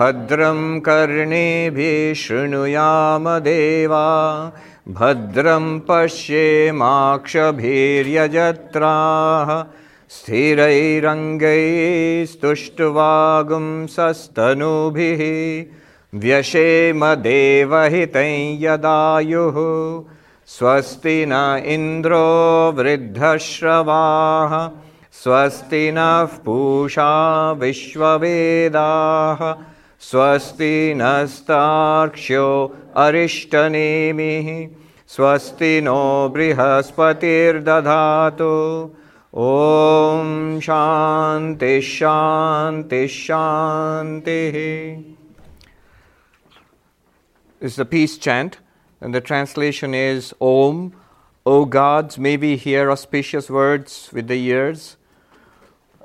भद्रं कर्णेभिः शृणुयाम देवा भद्रं पश्येमाक्षभिर्यजत्राः स्थिरैरङ्गैस्तुष्टुवागुंसस्तनूभिः व्यशेम देवहितं यदायुः स्वस्ति न इन्द्रो वृद्धश्रवाः स्वस्ति नः पूषा विश्ववेदाः स्वस्ति नस्तार्क्ष्यो अरिष्टनेमिः स्वस्ति नो बृहस्पतिर्दधातु ॐ शान्ति शान्ति शान्तिः This is a peace chant, and the translation is Om, O gods, may we hear auspicious words with the ears.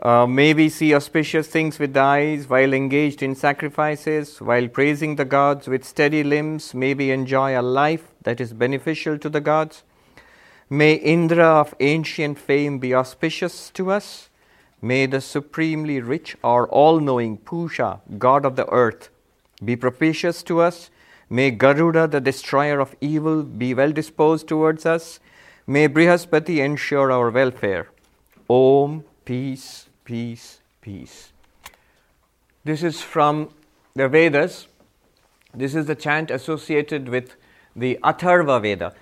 uh, may we see auspicious things with eyes while engaged in sacrifices, while praising the gods with steady limbs. May we enjoy a life that is beneficial to the gods. May Indra of ancient fame be auspicious to us. May the supremely rich or all knowing Pusha, god of the earth, be propitious to us. May Garuda, the destroyer of evil, be well disposed towards us. May Brihaspati ensure our welfare. Om, peace, peace, peace. This is from the Vedas. This is the chant associated with the Atharva Veda.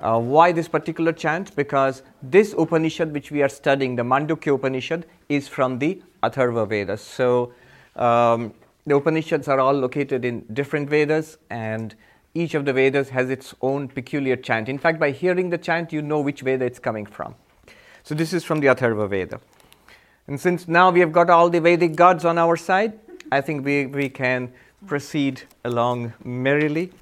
Uh, why this particular chant? Because this Upanishad which we are studying, the Mandukya Upanishad, is from the Atharva Veda. So um, the Upanishads are all located in different Vedas, and each of the Vedas has its own peculiar chant. In fact, by hearing the chant, you know which Veda it's coming from. So this is from the Atharva Veda. And since now we have got all the Vedic gods on our side, I think we, we can proceed along merrily.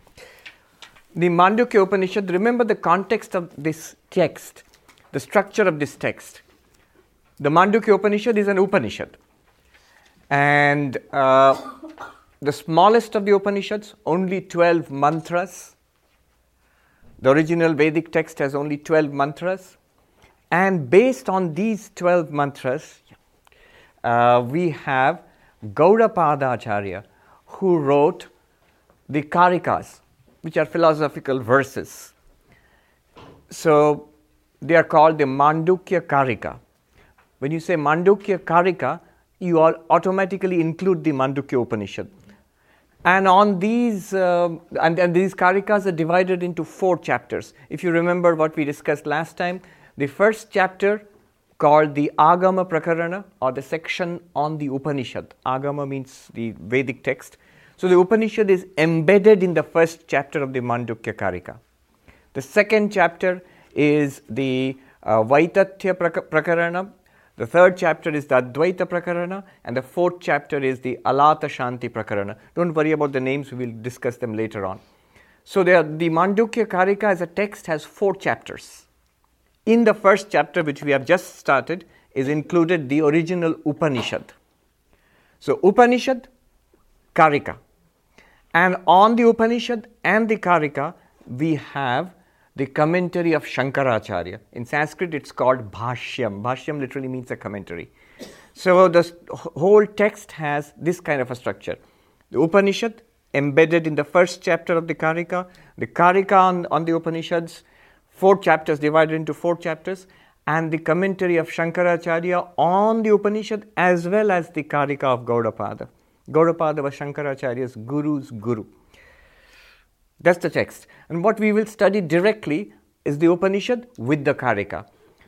The Mandukya Upanishad, remember the context of this text, the structure of this text. The Mandukya Upanishad is an Upanishad. And uh, the smallest of the Upanishads, only 12 mantras. The original Vedic text has only 12 mantras. And based on these 12 mantras, uh, we have Gaudapada Acharya, who wrote the Karikas, which are philosophical verses. So they are called the Mandukya Karika. When you say Mandukya Karika, you all automatically include the Mandukya Upanishad. And on these, uh, and, and these karikas are divided into four chapters. If you remember what we discussed last time, the first chapter called the Agama Prakarana or the section on the Upanishad. Agama means the Vedic text. So the Upanishad is embedded in the first chapter of the Mandukya Karika. The second chapter is the uh, Vaitatya Prakarana. The third chapter is the Advaita Prakarana, and the fourth chapter is the Alata Shanti Prakarana. Don't worry about the names, we will discuss them later on. So, the Mandukya Karika as a text has four chapters. In the first chapter, which we have just started, is included the original Upanishad. So, Upanishad, Karika. And on the Upanishad and the Karika, we have the commentary of Shankaracharya. In Sanskrit, it's called Bhashyam. Bhashyam literally means a commentary. So the whole text has this kind of a structure. The Upanishad embedded in the first chapter of the Karika, the Karika on, on the Upanishads, four chapters divided into four chapters, and the commentary of Shankaracharya on the Upanishad as well as the Karika of Gaudapada. Gaudapada was Shankaracharya's guru's guru. That's the text. And what we will study directly is the Upanishad with the Karika.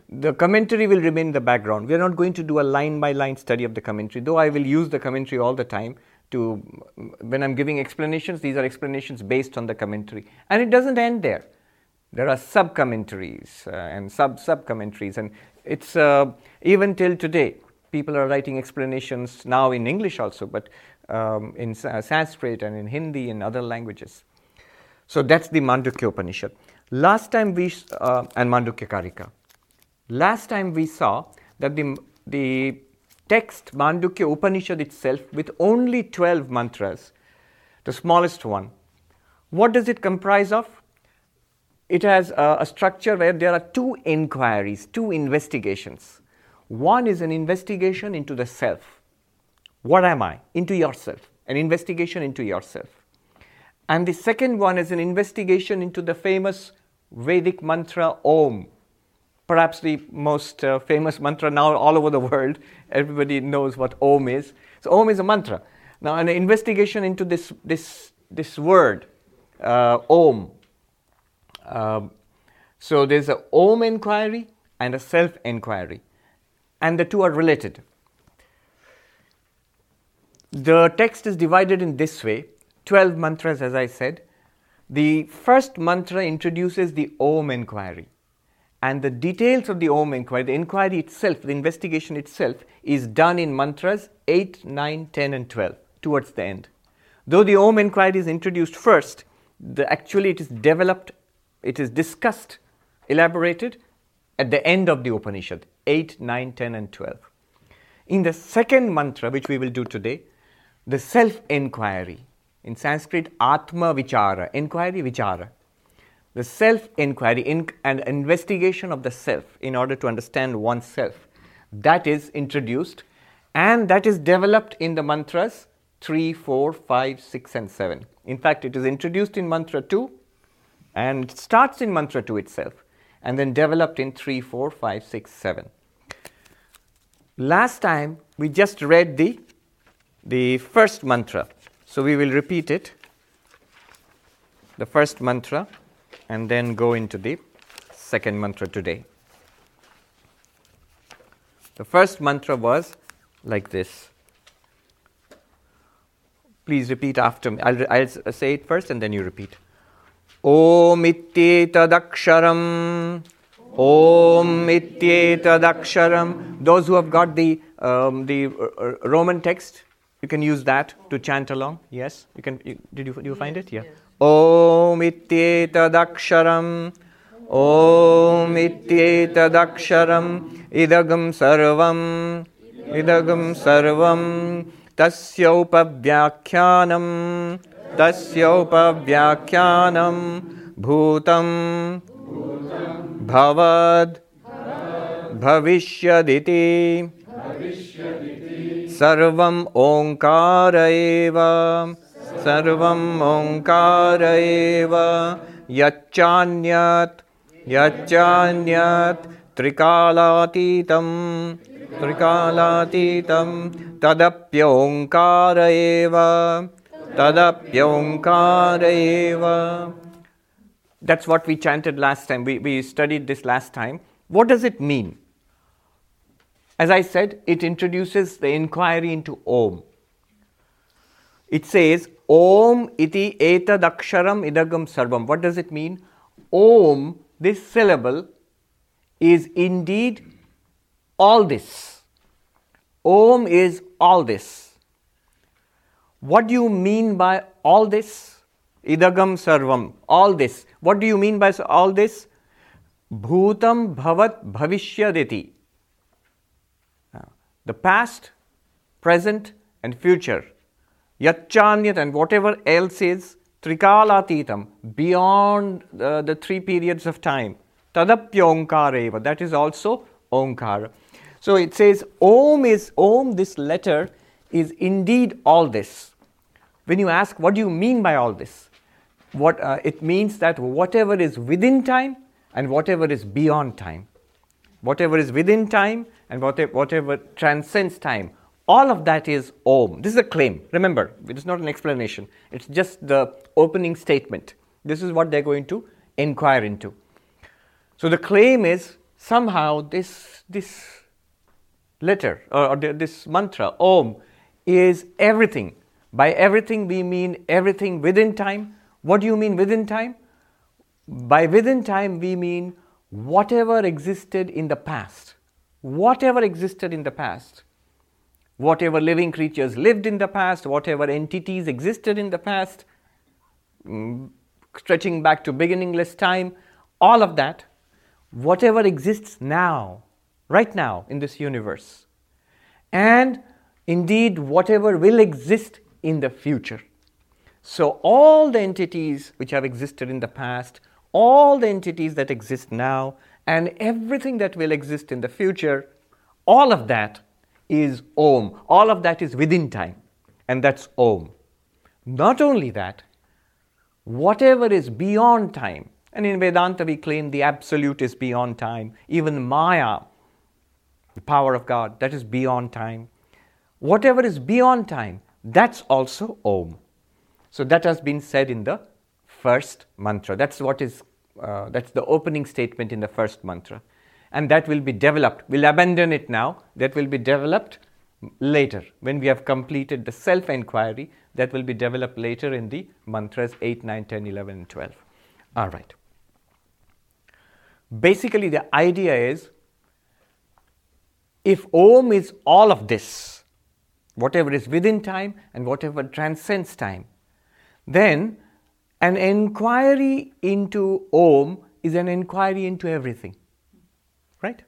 The commentary will remain in the background. We are not going to do a line by line study of the commentary, though I will use the commentary all the time to, when I'm giving explanations, these are explanations based on the commentary. And it doesn't end there. There are sub commentaries uh, and sub sub commentaries, and it's uh, even till today, people are writing explanations now in English also, but um, in Sanskrit and in Hindi and other languages. So that's the Mandukya Upanishad. Last time we, uh, and Mandukya Karika. Last time we saw that the, the text Mandukya Upanishad itself, with only 12 mantras, the smallest one, what does it comprise of? It has a, a structure where there are two inquiries, two investigations. One is an investigation into the self. What am I? Into yourself. an investigation into yourself. And the second one is an investigation into the famous Vedic mantra Om. Perhaps the most uh, famous mantra now all over the world. Everybody knows what Om is. So, Om is a mantra. Now, an investigation into this, this, this word, uh, Om. Um, so, there's a Om inquiry and a self inquiry, and the two are related. The text is divided in this way 12 mantras, as I said. The first mantra introduces the Om inquiry. And the details of the Om inquiry, the inquiry itself, the investigation itself, is done in mantras 8, 9, 10, and 12 towards the end. Though the Om inquiry is introduced first, the, actually it is developed, it is discussed, elaborated at the end of the Upanishad 8, 9, 10, and 12. In the second mantra, which we will do today, the self inquiry, in Sanskrit, Atma Vichara, inquiry Vichara. The self inquiry in, and investigation of the self in order to understand oneself. That is introduced and that is developed in the mantras 3, 4, 5, 6, and 7. In fact, it is introduced in mantra 2 and starts in mantra 2 itself and then developed in 3, 4, 5, 6, 7. Last time we just read the, the first mantra so we will repeat it, the first mantra, and then go into the second mantra today. The first mantra was like this. Please repeat after me. I'll, I'll say it first and then you repeat. Om ityetadaksharam. Om ityetadaksharam. Those who have got the, um, the uh, Roman text, you can use that to chant along. Yes, you can. You, did you, you find it? Yeah. Om ityetadaksharam. Om ityetadaksharam. Idagam sarvam. Idagam sarvam. तस्योपव्याख्यानं तस्योपव्याख्यानं भूतं भवद् भविष्यदिति। सर्वम् ओङ्कार एव। सर्वम् ओङ्कार एव। यच्चान्यत् यच्चान्यत् त्रिकालातीतं त्रिकालातीतं तदप्योङ्कार एव tadaphyankareva. That's what we chanted last time. We, we studied this last time. What does it mean? As I said, it introduces the inquiry into Om. It says, Om iti etadaksharam idagam sarvam. What does it mean? Om, this syllable, is indeed all this. Om is all this. What do you mean by all this? Idagam sarvam, all this. What do you mean by all this? Bhutam bhavat bhavishyaditi the past, present, and future. Yachanyat and whatever else is trikalatitam, beyond uh, the three periods of time. Tadapyonkara that is also Onkara. So it says Om is Om, this letter is indeed all this. When you ask, what do you mean by all this? What uh, it means that whatever is within time and whatever is beyond time. Whatever is within time and whatever, whatever transcends time. All of that is Om. This is a claim. Remember, it is not an explanation. It's just the opening statement. This is what they're going to inquire into. So the claim is somehow this, this letter or, or this mantra, Om, is everything. By everything, we mean everything within time. What do you mean within time? By within time, we mean whatever existed in the past whatever existed in the past, whatever living creatures lived in the past, whatever entities existed in the past, mm, stretching back to beginningless time, all of that, whatever exists now, right now in this universe, and indeed whatever will exist in the future. So, all the entities which have existed in the past, all the entities that exist now, and everything that will exist in the future, all of that is Om. All of that is within time, and that's Om. Not only that, whatever is beyond time, and in Vedanta we claim the absolute is beyond time, even Maya, the power of God, that is beyond time. Whatever is beyond time, that's also Om. So that has been said in the first mantra. That's what is uh, that's the opening statement in the first mantra. And that will be developed. We'll abandon it now. That will be developed later when we have completed the self inquiry. That will be developed later in the mantras 8, 9, 10, 11, and 12. All right. Basically, the idea is if Om is all of this, whatever is within time and whatever transcends time, then an inquiry into Om is an inquiry into everything. Right?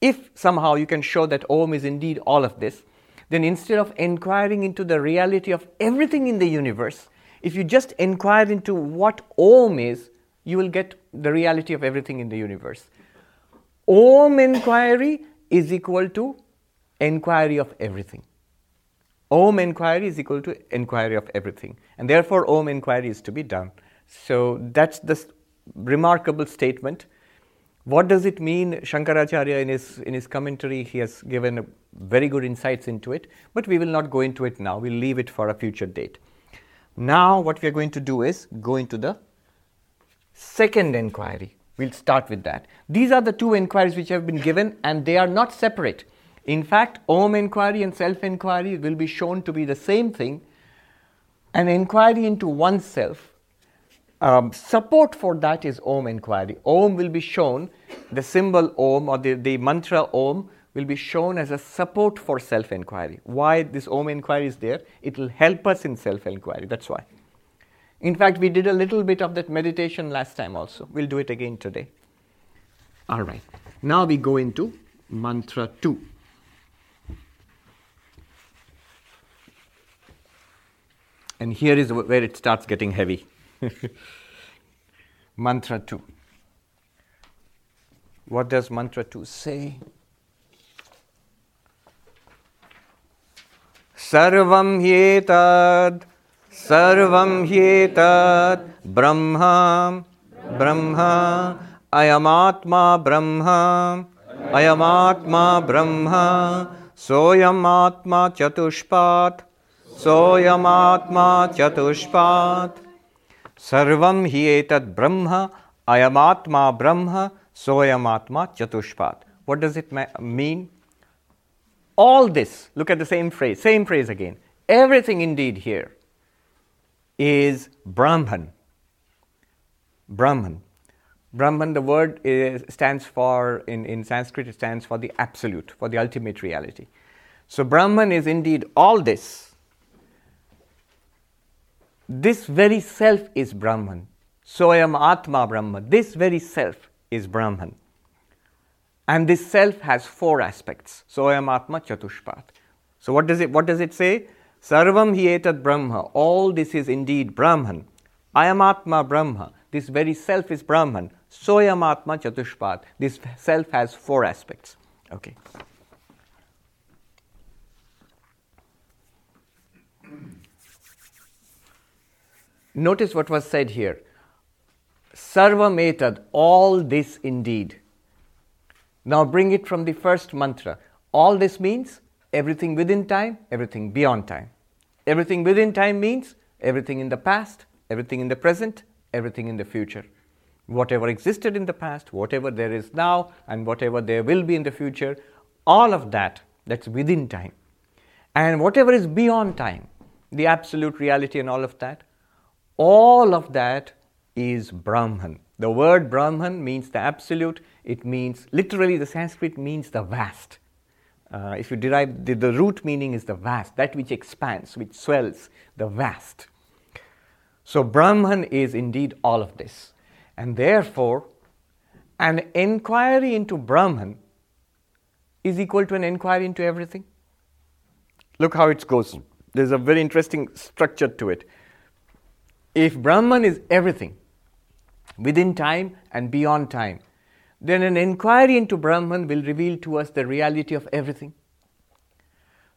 If somehow you can show that Om is indeed all of this, then instead of inquiring into the reality of everything in the universe, if you just inquire into what Om is, you will get the reality of everything in the universe. Om inquiry is equal to inquiry of everything. Om inquiry is equal to inquiry of everything, and therefore Om inquiry is to be done. So that's the remarkable statement. What does it mean? Shankaracharya, in his, in his commentary, he has given very good insights into it, but we will not go into it now. We'll leave it for a future date. Now, what we are going to do is go into the second inquiry. We'll start with that. These are the two inquiries which have been given, and they are not separate. In fact, Om inquiry and self inquiry will be shown to be the same thing. An inquiry into oneself. Um, support for that is Om inquiry. Om will be shown, the symbol Om or the, the mantra Om will be shown as a support for self inquiry. Why this Om inquiry is there? It will help us in self inquiry. That's why. In fact, we did a little bit of that meditation last time also. We'll do it again today. All right. Now we go into mantra 2. And here is where it starts getting heavy. mantra 2. What does mantra 2 say? सर्वं ह्येतद् सर्वं ह्येतद् ब्रह्म ब्रह्म अयमात्मा ब्रह्म अयमात्मा ब्रह्म सोऽयमात्मा चतुष्पात् सोऽयमात्मा चतुष्पात् सर्वं हि एतद् ब्रह्म अयमात्मा ब्रह्म सोऽयमात्मा चतुष्पात् What does it mean? All this, look at the same phrase, same phrase again. Everything indeed here is Brahman. Brahman. Brahman, the word is, stands for, in, in Sanskrit, it stands for the absolute, for the ultimate reality. So, Brahman is indeed all this this very self is Brahman. Soyam Atma Brahman. This very self is Brahman. And this self has four aspects. Soyam Atma Chatushpat. So what does it what does it say? Sarvam hi etat Brahma. All this is indeed Brahman. Ayam Atma Brahma. This very self is Brahman. Soyam Atma Chatushpat. This self has four aspects. Okay. Notice what was said here. Sarvametad, all this indeed. Now bring it from the first mantra. All this means everything within time, everything beyond time. Everything within time means everything in the past, everything in the present, everything in the future. Whatever existed in the past, whatever there is now, and whatever there will be in the future, all of that, that's within time. And whatever is beyond time, the absolute reality and all of that, all of that is Brahman. The word Brahman means the absolute, it means literally the Sanskrit means the vast. Uh, if you derive the, the root meaning is the vast, that which expands, which swells, the vast. So Brahman is indeed all of this. And therefore, an inquiry into Brahman is equal to an inquiry into everything. Look how it goes. There's a very interesting structure to it. If Brahman is everything, within time and beyond time, then an inquiry into Brahman will reveal to us the reality of everything.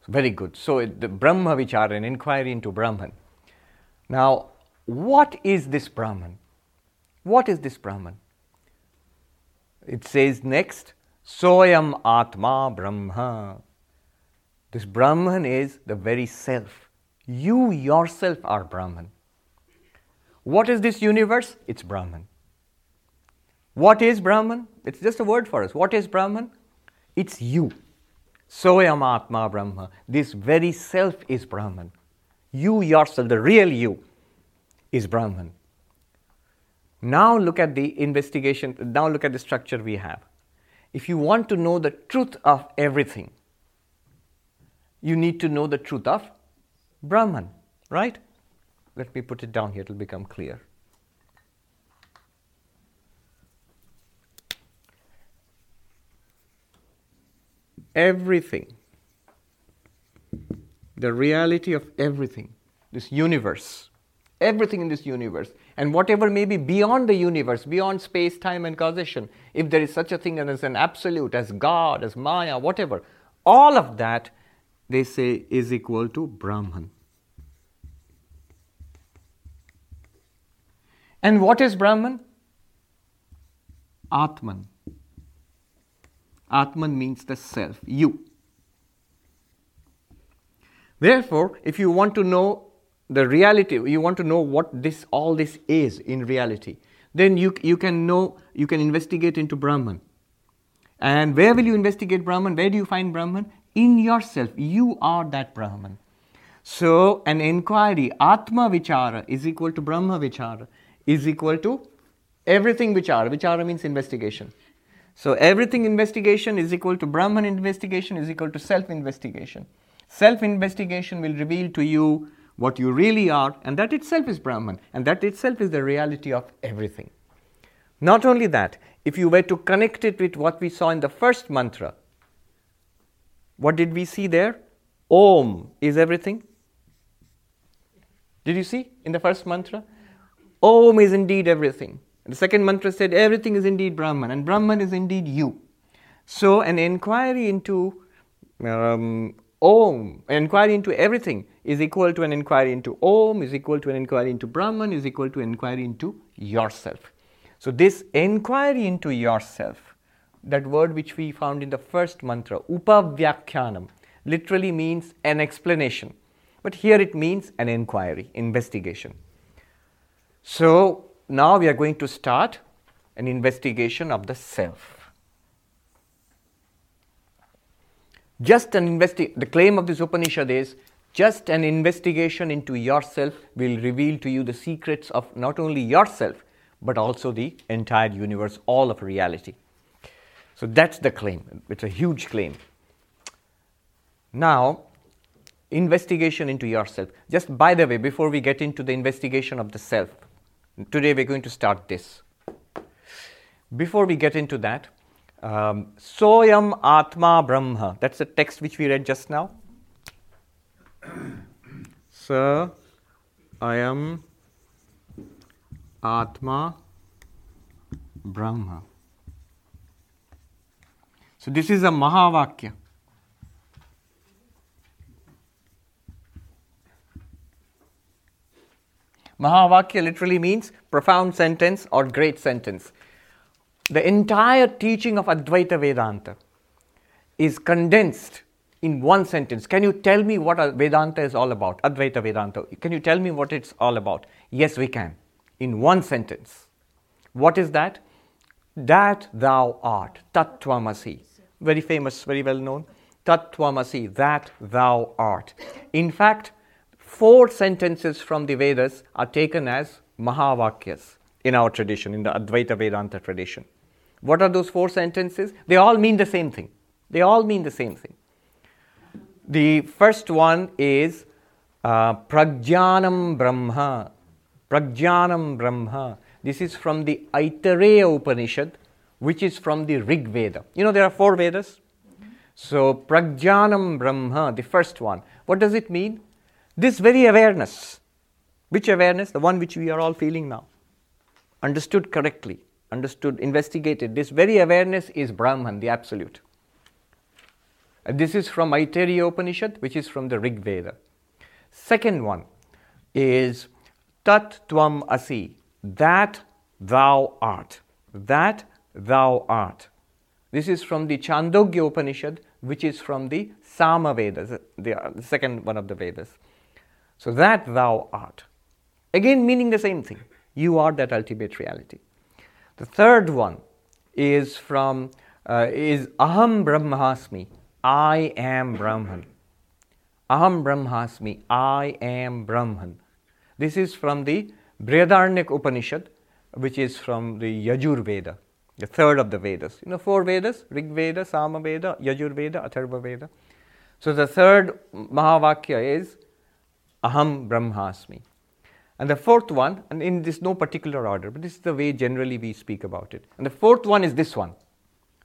Very good. So, the Brahma Vichara, an inquiry into Brahman. Now, what is this Brahman? What is this Brahman? It says next, Soyam Atma Brahma. This Brahman is the very self. You yourself are Brahman. What is this universe? It's Brahman. What is Brahman? It's just a word for us. What is Brahman? It's you. Soyam Atma Brahma. This very self is Brahman. You yourself, the real you, is Brahman. Now look at the investigation, now look at the structure we have. If you want to know the truth of everything, you need to know the truth of Brahman, right? Let me put it down here, it will become clear. Everything, the reality of everything, this universe, everything in this universe, and whatever may be beyond the universe, beyond space, time, and causation, if there is such a thing as an absolute, as God, as Maya, whatever, all of that, they say, is equal to Brahman. And what is Brahman? Atman. Atman means the self, you. Therefore, if you want to know the reality, you want to know what this all this is in reality, then you, you can know, you can investigate into Brahman. And where will you investigate Brahman? Where do you find Brahman? In yourself. You are that Brahman. So, an inquiry, Atma Vichara, is equal to Brahma Vichara is equal to everything vichara. Vichara means investigation. So everything investigation is equal to Brahman investigation is equal to self investigation. Self investigation will reveal to you what you really are, and that itself is Brahman, and that itself is the reality of everything. Not only that, if you were to connect it with what we saw in the first mantra, what did we see there? Om is everything. Did you see in the first mantra? Om is indeed everything. The second mantra said everything is indeed Brahman, and Brahman is indeed you. So, an inquiry into um, Om, an inquiry into everything is equal to an inquiry into Om, is equal to an inquiry into Brahman, is equal to an inquiry into yourself. So, this inquiry into yourself, that word which we found in the first mantra, Upavyakhyanam, literally means an explanation. But here it means an inquiry, investigation. So now we are going to start an investigation of the self. Just an investi- the claim of this Upanishad is just an investigation into yourself will reveal to you the secrets of not only yourself but also the entire universe, all of reality. So that's the claim. It's a huge claim. Now, investigation into yourself. Just by the way, before we get into the investigation of the self, Today we're going to start this. Before we get into that, um, Soyam Atma Brahma, that's the text which we read just now. So, Ayam Atma Brahma. So, this is a Mahavakya. Mahavakya literally means profound sentence or great sentence. The entire teaching of Advaita Vedanta is condensed in one sentence. Can you tell me what Vedanta is all about? Advaita Vedanta. Can you tell me what it's all about? Yes, we can. In one sentence. What is that? That thou art. Tattvamasi. Very famous, very well known. Tattvamasi. That thou art. In fact, four sentences from the Vedas are taken as Mahavakyas in our tradition, in the Advaita Vedanta tradition. What are those four sentences? They all mean the same thing. They all mean the same thing. The first one is uh, Prajnanam Brahma. Prajnanam Brahma. This is from the Aitareya Upanishad, which is from the Rig Veda. You know, there are four Vedas. So, Prajnanam Brahma, the first one. What does it mean? This very awareness, which awareness? The one which we are all feeling now. Understood correctly, understood, investigated. This very awareness is Brahman, the Absolute. And this is from Aitareya Upanishad, which is from the Rig Veda. Second one is Tat Tvam Asi. That thou art. That thou art. This is from the Chandogya Upanishad, which is from the Sama Vedas, the second one of the Vedas. So that thou art. Again, meaning the same thing. You are that ultimate reality. The third one is from uh, is Aham Brahmasmi. I am Brahman. Aham Brahmasmi. I am Brahman. This is from the Brihadaranyaka Upanishad, which is from the Yajur Veda, the third of the Vedas. You know, four Vedas Rig Veda, Sama Veda, Yajur Veda, Atharva Veda. So the third Mahavakya is Aham Brahmasmi. And the fourth one, and in this no particular order, but this is the way generally we speak about it. And the fourth one is this one.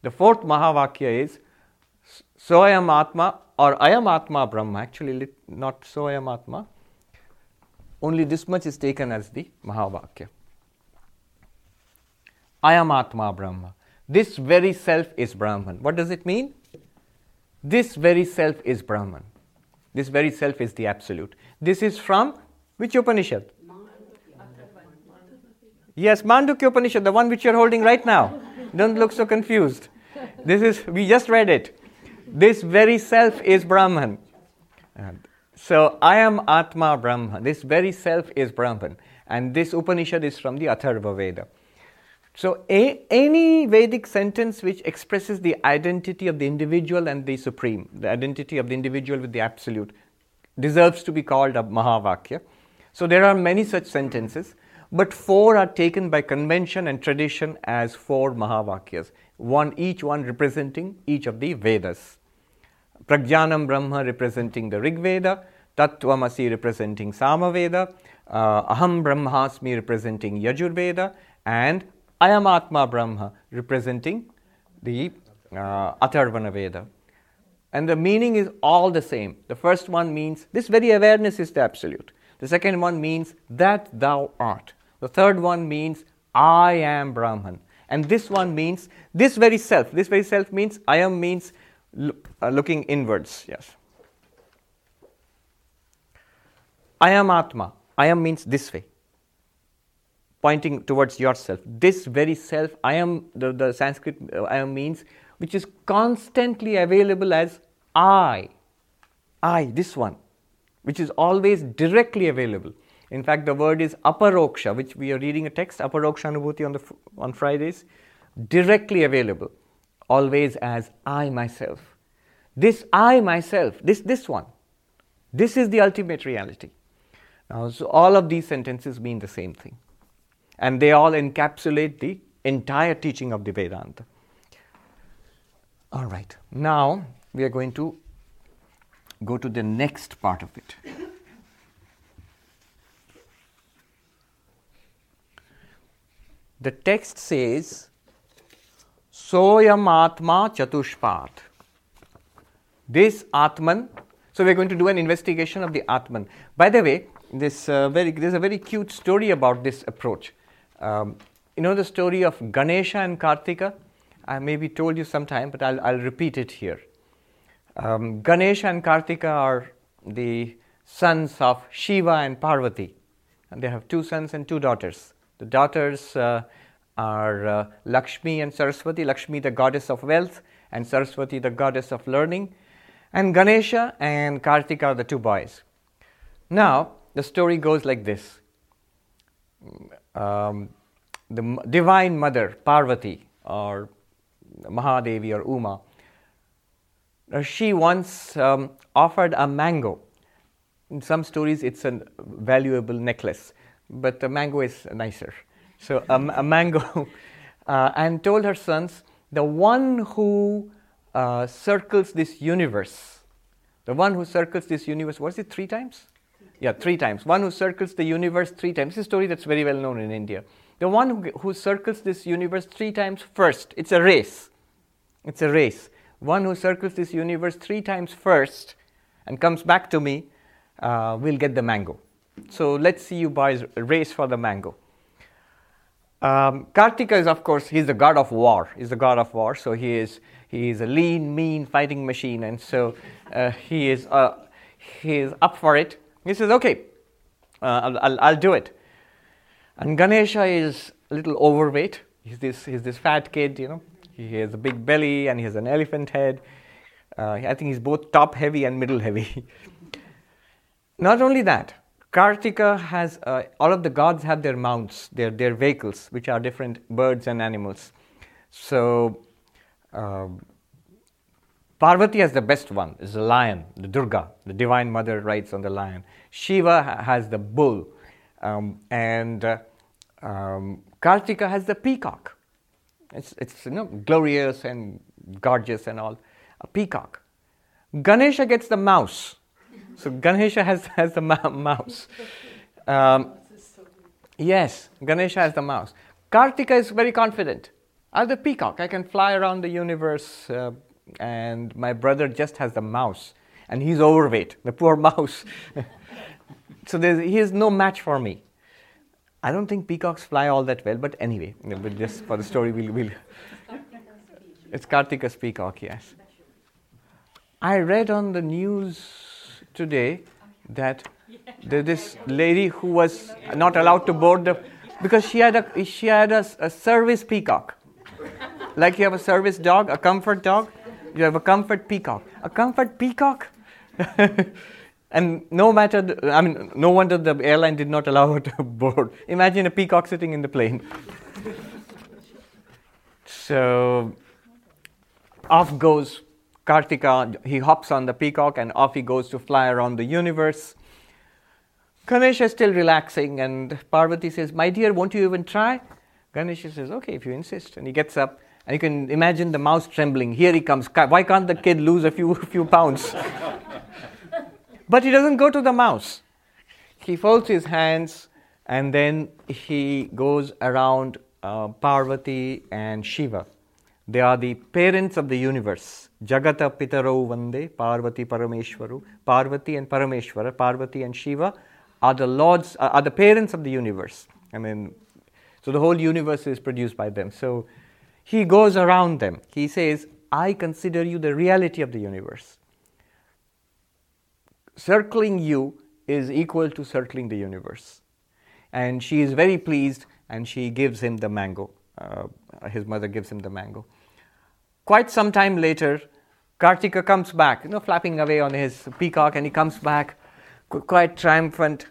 The fourth Mahavakya is Soyam Atma or Ayam Atma Brahma. Actually, not Soyam Atma. Only this much is taken as the Mahavakya. Ayam Atma Brahma. This very self is Brahman. What does it mean? This very self is Brahman. This very self is the Absolute. This is from which Upanishad? Yes, Mandukya Upanishad, the one which you're holding right now. Don't look so confused. This is, we just read it. This very self is Brahman. So Ayam Atma Brahman. This very self is Brahman. And this Upanishad is from the Atharva Veda. So a, any Vedic sentence which expresses the identity of the individual and the supreme, the identity of the individual with the absolute, deserves to be called a Mahavakya. So there are many such sentences but four are taken by convention and tradition as four Mahavakyas, one each one representing each of the Vedas. Prajnanam Brahma representing the Rig Veda, Tattvamasi representing Samaveda, uh, Aham Brahmasmi representing Yajurveda, and Ayamatma Brahma representing the uh, Atharvana Veda. And the meaning is all the same. The first one means this very awareness is the absolute. The second one means that thou art. The third one means I am Brahman. And this one means this very self. This very self means I am means uh, looking inwards. Yes. I am Atma. I am means this way, pointing towards yourself. This very self, I am, the, the Sanskrit uh, I am means, which is constantly available as I. I, this one, which is always directly available. In fact, the word is aparoksha, which we are reading a text, aparoksha anubhuti on, the, on Fridays, directly available, always as I myself. This I myself, this, this one, this is the ultimate reality. Now, so all of these sentences mean the same thing. And they all encapsulate the entire teaching of the Vedanta. All right, now we are going to go to the next part of it. The text says, Soyam Atma Chatushpat. This Atman, so we're going to do an investigation of the Atman. By the way, this, uh, very, there's a very cute story about this approach. Um, you know the story of Ganesha and Kartika? I maybe told you sometime, but I'll, I'll repeat it here. Um, Ganesha and Kartika are the sons of Shiva and Parvati, and they have two sons and two daughters. The daughters uh, are uh, Lakshmi and Saraswati, Lakshmi the goddess of wealth, and Saraswati the goddess of learning, and Ganesha and Kartika are the two boys. Now, the story goes like this um, The Divine Mother, Parvati, or Mahadevi or Uma, she once um, offered a mango. In some stories, it's a valuable necklace but the mango is nicer. So a, a mango, uh, and told her sons, the one who uh, circles this universe, the one who circles this universe, was it three times? Yeah, three times. One who circles the universe three times. It's a story that's very well known in India. The one who, who circles this universe three times first, it's a race. It's a race. One who circles this universe three times first and comes back to me uh, will get the mango. So let's see you boys race for the mango. Um, Kartika is, of course, he's the god of war. He's the god of war. So he is he is a lean, mean fighting machine, and so uh, he is uh, he is up for it. He says, "Okay, uh, I'll, I'll, I'll, do it." And Ganesha is a little overweight. He's this, he's this fat kid, you know. He has a big belly and he has an elephant head. Uh, I think he's both top heavy and middle heavy. Not only that, Kartika has, uh, all of the gods have their mounts, their, their vehicles, which are different birds and animals. So, um, Parvati has the best one, is the lion, the Durga, the divine mother rides on the lion. Shiva has the bull, um, and uh, um, Kartika has the peacock. It's, it's you know, glorious and gorgeous and all. A peacock. Ganesha gets the mouse. So Ganesha has, has the ma- mouse. Um, yes, Ganesha has the mouse. Kartika is very confident. I'm the peacock. I can fly around the universe, uh, and my brother just has the mouse, and he's overweight. The poor mouse. so he is no match for me. I don't think peacocks fly all that well, but anyway, but just for the story, we'll. we'll it's Kartika's peacock, yes. I read on the news today that this lady who was not allowed to board the because she had a she had a, a service peacock, like you have a service dog, a comfort dog, you have a comfort peacock, a comfort peacock. And no matter, the, I mean, no wonder the airline did not allow her to board. Imagine a peacock sitting in the plane. so off goes Kartika. He hops on the peacock and off he goes to fly around the universe. Ganesha is still relaxing, and Parvati says, My dear, won't you even try? Ganesha says, Okay, if you insist. And he gets up, and you can imagine the mouse trembling. Here he comes. Why can't the kid lose a few, few pounds? But he doesn't go to the mouse. He folds his hands and then he goes around uh, Parvati and Shiva. They are the parents of the universe. Jagata Pitaro Vande, Parvati Parameshwaru. Parvati and Parameshwara, Parvati and Shiva are the lords, uh, are the parents of the universe. I mean, so the whole universe is produced by them. So he goes around them. He says, I consider you the reality of the universe circling you is equal to circling the universe. And she is very pleased and she gives him the mango. Uh, his mother gives him the mango. Quite some time later, Kartika comes back, you know, flapping away on his peacock, and he comes back quite triumphant.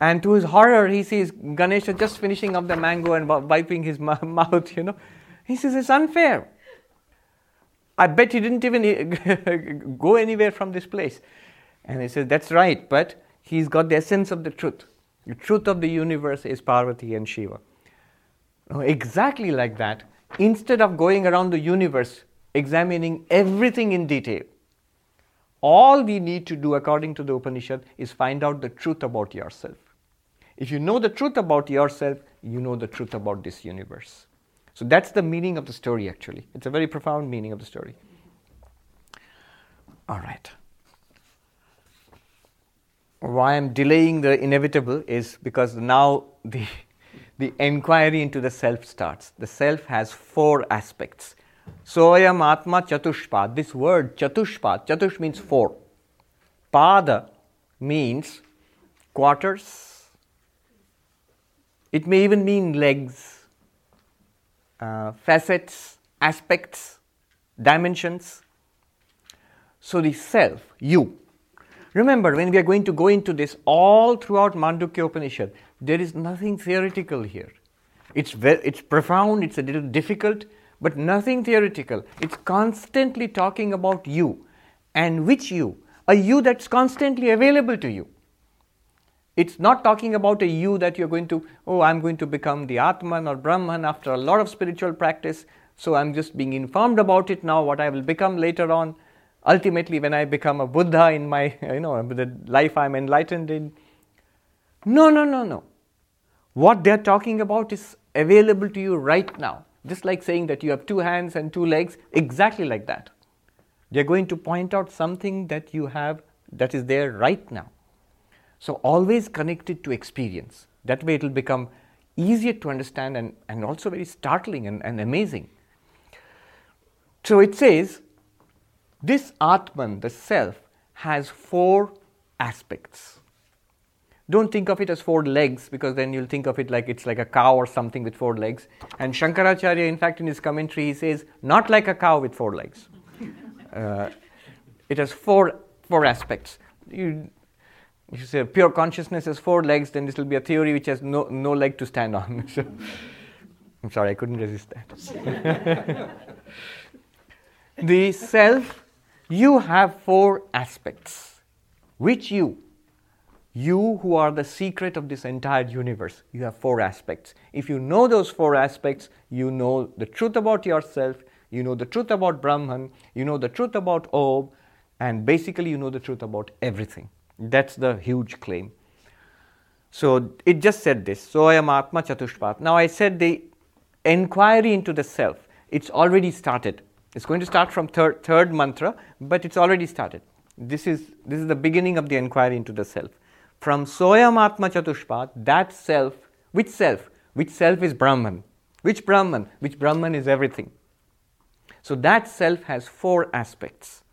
And to his horror, he sees Ganesha just finishing up the mango and wiping his mouth, you know. He says, It's unfair. I bet he didn't even go anywhere from this place. And he says, That's right, but he's got the essence of the truth. The truth of the universe is Parvati and Shiva. exactly like that, instead of going around the universe examining everything in detail, all we need to do, according to the Upanishad, is find out the truth about yourself. If you know the truth about yourself, you know the truth about this universe. So that's the meaning of the story, actually. It's a very profound meaning of the story. All right why I'm delaying the inevitable is because now the, the inquiry into the self starts. The self has four aspects. Soyam Atma Chatushpad. This word Chatushpad, Chatush means four. Pada means quarters. It may even mean legs, uh, facets, aspects, dimensions. So the self, you, Remember, when we are going to go into this all throughout Mandukya Upanishad, there is nothing theoretical here. It's, it's profound, it's a little difficult, but nothing theoretical. It's constantly talking about you. And which you? A you that's constantly available to you. It's not talking about a you that you're going to, oh, I'm going to become the Atman or Brahman after a lot of spiritual practice, so I'm just being informed about it now, what I will become later on ultimately when I become a Buddha in my, you know, the life I'm enlightened in. No, no, no, no. What they're talking about is available to you right now. Just like saying that you have two hands and two legs, exactly like that. They're going to point out something that you have that is there right now. So, always connected to experience. That way, it will become easier to understand and, and also very startling and, and amazing. So, it says, this Atman, the self, has four aspects. Don't think of it as four legs because then you'll think of it like it's like a cow or something with four legs. And Shankaracharya, in fact, in his commentary, he says, not like a cow with four legs. Uh, it has four, four aspects. You, if you say pure consciousness has four legs, then this will be a theory which has no, no leg to stand on. so, I'm sorry, I couldn't resist that. the self, you have four aspects. Which you? You who are the secret of this entire universe, you have four aspects. If you know those four aspects, you know the truth about yourself, you know the truth about Brahman, you know the truth about Om, and basically you know the truth about everything. That's the huge claim. So it just said this. Soyam Atma Chatushpat. Now I said the inquiry into the self. It's already started. It's going to start from third, third mantra, but it's already started. This is, this is the beginning of the inquiry into the self. From Soyam Atma Chatushpat, that self, which self? Which self is Brahman? Which Brahman? Which Brahman is everything. So that self has four aspects.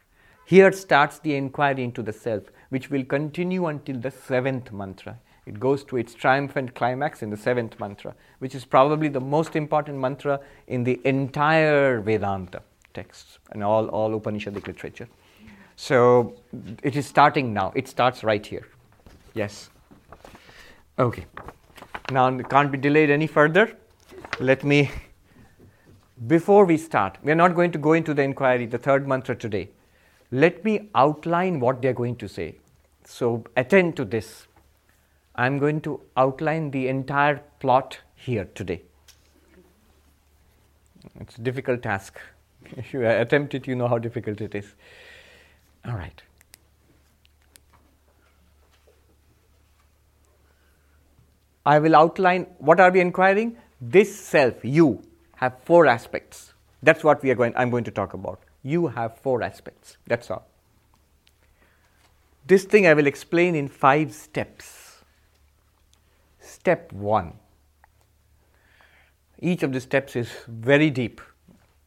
Here starts the inquiry into the self, which will continue until the seventh mantra. It goes to its triumphant climax in the seventh mantra, which is probably the most important mantra in the entire Vedanta texts and all, all Upanishadic literature. So it is starting now. It starts right here. Yes. Okay. Now it can't be delayed any further. Let me before we start, we are not going to go into the inquiry, the third mantra today. Let me outline what they are going to say. So attend to this. I'm going to outline the entire plot here today. It's a difficult task. If you attempt it, you know how difficult it is. All right. I will outline what are we inquiring? This self, you, have four aspects. That's what we are going, I'm going to talk about. You have four aspects. That's all. This thing I will explain in five steps. Step one. Each of the steps is very deep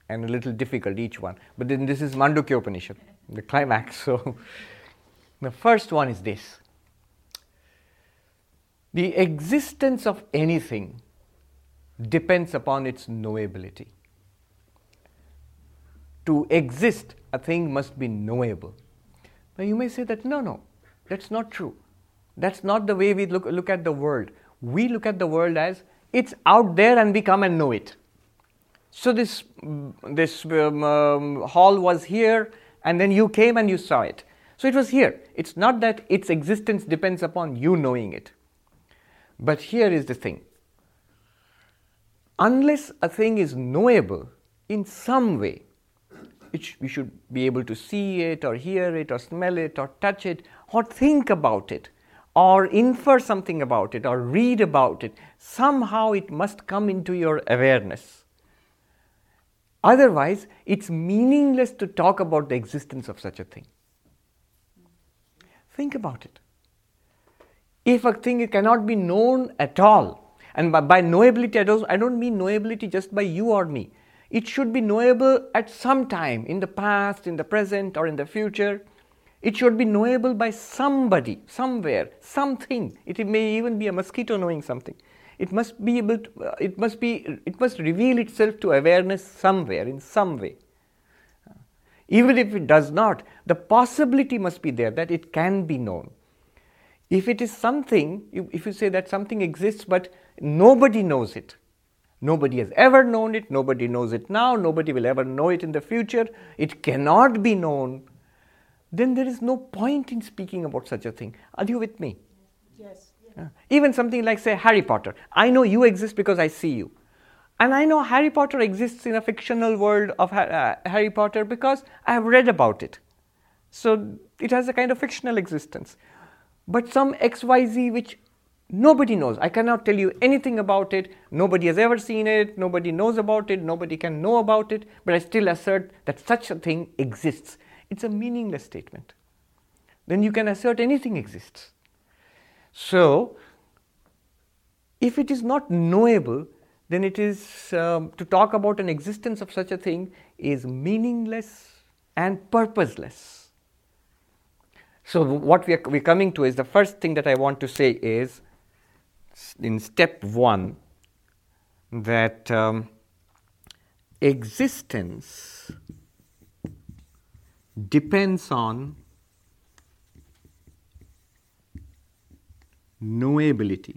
and a little difficult, each one. But then this is Mandukya Upanishad, the climax. So the first one is this the existence of anything depends upon its knowability. To exist, a thing must be knowable. Now you may say that no, no, that's not true. That's not the way we look, look at the world. We look at the world as it's out there and we come and know it. So this, this um, um, hall was here and then you came and you saw it. So it was here. It's not that its existence depends upon you knowing it. But here is the thing unless a thing is knowable in some way, sh- we should be able to see it or hear it or smell it or touch it or think about it or infer something about it or read about it, somehow it must come into your awareness. Otherwise, it's meaningless to talk about the existence of such a thing. Think about it. If a thing cannot be known at all, and by, by knowability, I don't, I don't mean knowability just by you or me. It should be knowable at some time in the past, in the present, or in the future. It should be knowable by somebody, somewhere, something. It may even be a mosquito knowing something. It must be able to, uh, it must be, it must reveal itself to awareness somewhere, in some way. Even if it does not, the possibility must be there that it can be known. If it is something, if you say that something exists but Nobody knows it. Nobody has ever known it, nobody knows it now, nobody will ever know it in the future. It cannot be known. Then there is no point in speaking about such a thing. Are you with me? Yes. Even something like, say, Harry Potter. I know you exist because I see you. And I know Harry Potter exists in a fictional world of uh, Harry Potter because I have read about it. So it has a kind of fictional existence. But some XYZ which Nobody knows. I cannot tell you anything about it. Nobody has ever seen it. Nobody knows about it. Nobody can know about it. But I still assert that such a thing exists. It's a meaningless statement. Then you can assert anything exists. So, if it is not knowable, then it is um, to talk about an existence of such a thing is meaningless and purposeless. So, what we are we're coming to is the first thing that I want to say is in step one that um, existence depends on knowability.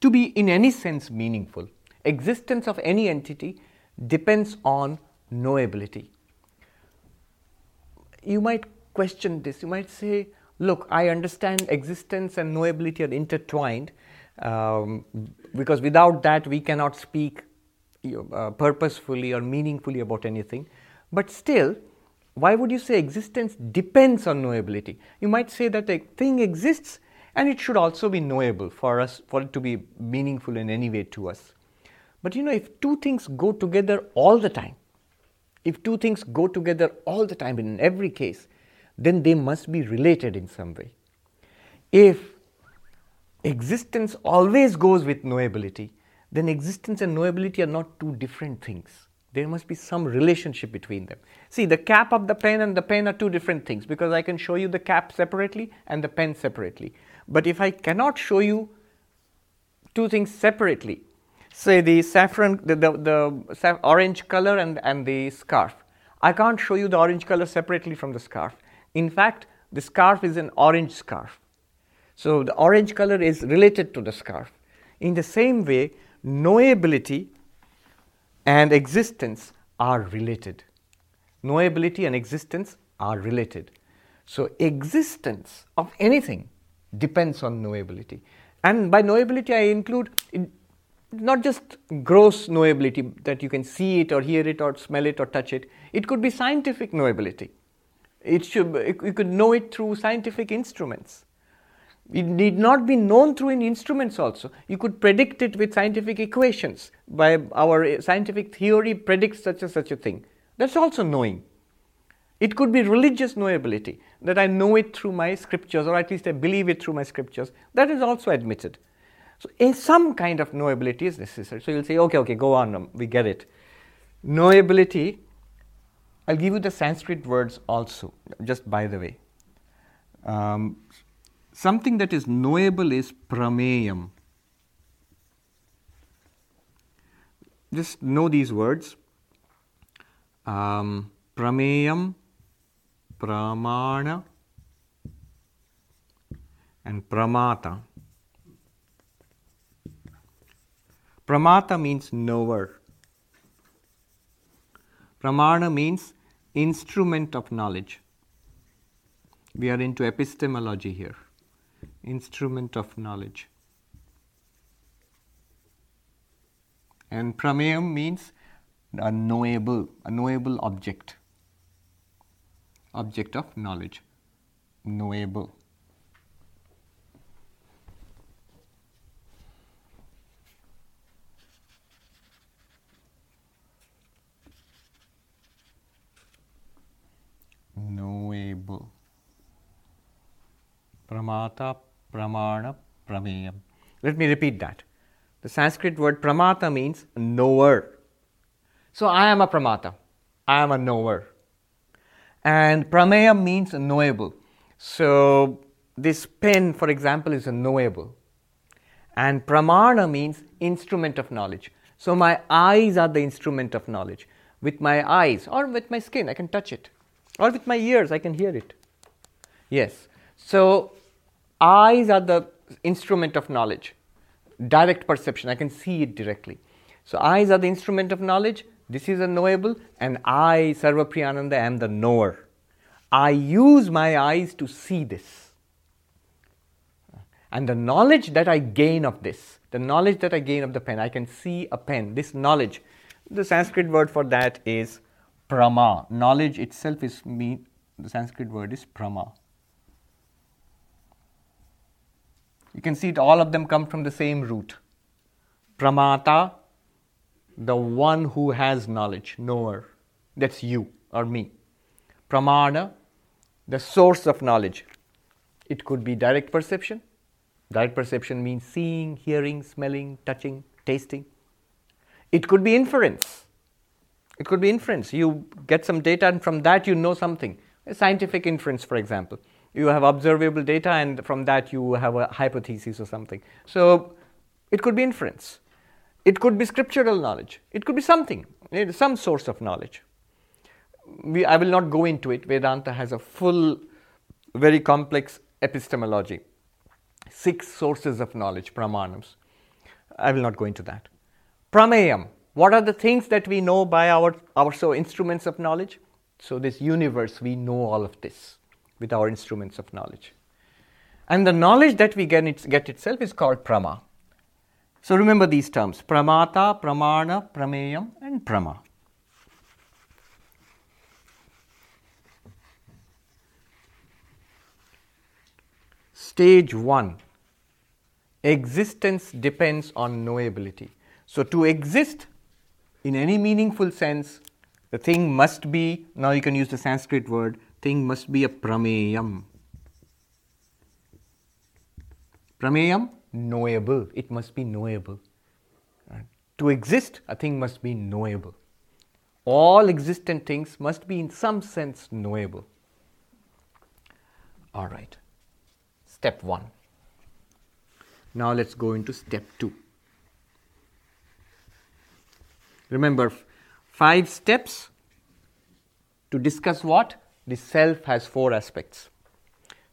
To be in any sense meaningful, existence of any entity depends on knowability. You might question this. You might say, look, I understand existence and knowability are intertwined um, because without that we cannot speak uh, purposefully or meaningfully about anything. But still, why would you say existence depends on knowability? You might say that a thing exists and it should also be knowable for us, for it to be meaningful in any way to us. But you know, if two things go together all the time, if two things go together all the time in every case, then they must be related in some way. If existence always goes with knowability, then existence and knowability are not two different things. There must be some relationship between them. See, the cap of the pen and the pen are two different things because I can show you the cap separately and the pen separately. But if I cannot show you two things separately, say the saffron, the, the, the orange color and, and the scarf, I can't show you the orange color separately from the scarf. In fact, the scarf is an orange scarf. So the orange color is related to the scarf. In the same way, knowability and existence are related. Knowability and existence are related. So, existence of anything depends on knowability. And by knowability, I include not just gross knowability that you can see it or hear it or smell it or touch it, it could be scientific knowability. It should, you could know it through scientific instruments. It need not be known through in instruments also. You could predict it with scientific equations. By our scientific theory predicts such and such a thing. That's also knowing. It could be religious knowability, that I know it through my scriptures, or at least I believe it through my scriptures. That is also admitted. So, some kind of knowability is necessary. So, you'll say, okay, okay, go on, um, we get it. Knowability, I'll give you the Sanskrit words also, just by the way. Um, something that is knowable is prameyam. Just know these words. Um, prameyam, pramana, and pramata. Pramata means knower. Pramana means instrument of knowledge. We are into epistemology here instrument of knowledge. And prameyam means a knowable, a knowable object, object of knowledge, knowable. Knowable. Pramata pramana, prameyam. Let me repeat that. The Sanskrit word pramata means knower. So I am a pramata. I am a knower. And prameyam means knowable. So this pen, for example, is a knowable. And pramana means instrument of knowledge. So my eyes are the instrument of knowledge. With my eyes or with my skin, I can touch it. Or with my ears, I can hear it. Yes. So eyes are the instrument of knowledge, direct perception. I can see it directly. So, eyes are the instrument of knowledge. This is a knowable, and I, Sarvapriyananda, am the knower. I use my eyes to see this. And the knowledge that I gain of this, the knowledge that I gain of the pen, I can see a pen, this knowledge. The Sanskrit word for that is prama. Knowledge itself is mean, the Sanskrit word is prama. You can see it, all of them come from the same root. Pramata, the one who has knowledge, knower. That's you or me. Pramana, the source of knowledge. It could be direct perception. Direct perception means seeing, hearing, smelling, touching, tasting. It could be inference. It could be inference. You get some data, and from that, you know something. A scientific inference, for example. You have observable data, and from that, you have a hypothesis or something. So, it could be inference. It could be scriptural knowledge. It could be something, eh, some source of knowledge. We, I will not go into it. Vedanta has a full, very complex epistemology, six sources of knowledge, pramanams. I will not go into that. Prameyam, what are the things that we know by our, our so instruments of knowledge? So, this universe, we know all of this with our instruments of knowledge. And the knowledge that we get, get itself is called prama. So, remember these terms pramata, pramana, prameyam, and prama. Stage 1 Existence depends on knowability. So, to exist in any meaningful sense, the thing must be, now you can use the Sanskrit word, thing must be a prameyam. Prameyam, knowable. It must be knowable. Right? To exist, a thing must be knowable. All existent things must be, in some sense, knowable. All right. Step one. Now let's go into step two. Remember, five steps to discuss what? The self has four aspects.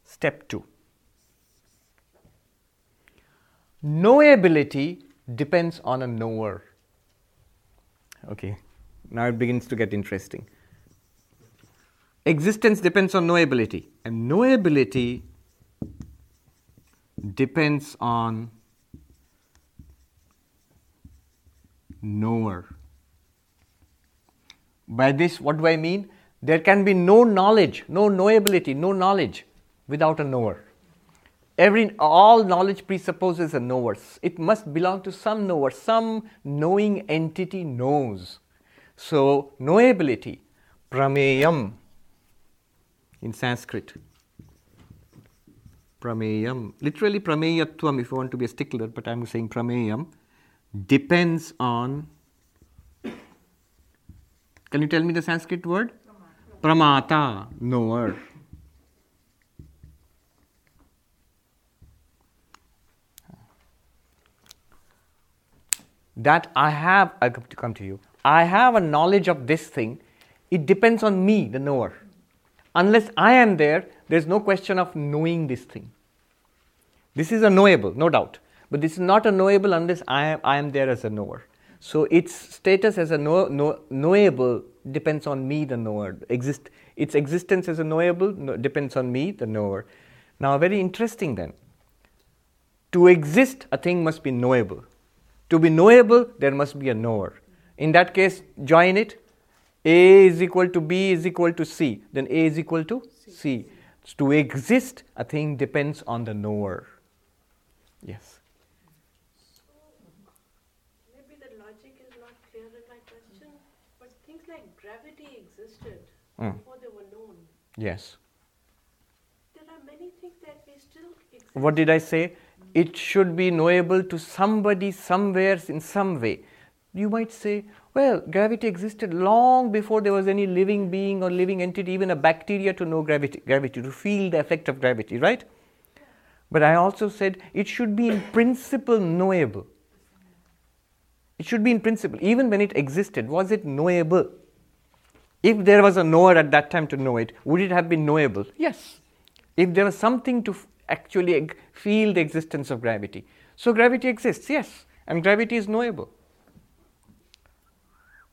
Step two. Knowability depends on a knower. Okay, now it begins to get interesting. Existence depends on knowability, and knowability depends on knower. By this, what do I mean? There can be no knowledge, no knowability, no knowledge without a knower. Every, all knowledge presupposes a knower. It must belong to some knower, some knowing entity knows. So, knowability, prameyam in Sanskrit, prameyam, literally prameyatvam if you want to be a stickler, but I'm saying prameyam, depends on. Can you tell me the Sanskrit word? Pramata, knower. That I have, I come to come to you. I have a knowledge of this thing. It depends on me, the knower. Unless I am there, there's no question of knowing this thing. This is a knowable, no doubt. But this is not a knowable unless I am, I am there as a knower. So its status as a know, know, knowable depends on me, the knower. Exist, its existence as a knowable no, depends on me, the knower. Now, very interesting then. To exist, a thing must be knowable. To be knowable, there must be a knower. In that case, join it. A is equal to B is equal to C. Then A is equal to C. C. To exist, a thing depends on the knower. Yes. Maybe the logic is not clear in my question, but things like gravity existed Mm. before they were known. Yes. There are many things that we still exist. What did I say? It should be knowable to somebody, somewhere, in some way. You might say, well, gravity existed long before there was any living being or living entity, even a bacteria to know gravity, gravity, to feel the effect of gravity, right? But I also said it should be in principle knowable. It should be in principle. Even when it existed, was it knowable? If there was a knower at that time to know it, would it have been knowable? Yes. If there was something to f- actually feel the existence of gravity. So gravity exists, yes, and gravity is knowable.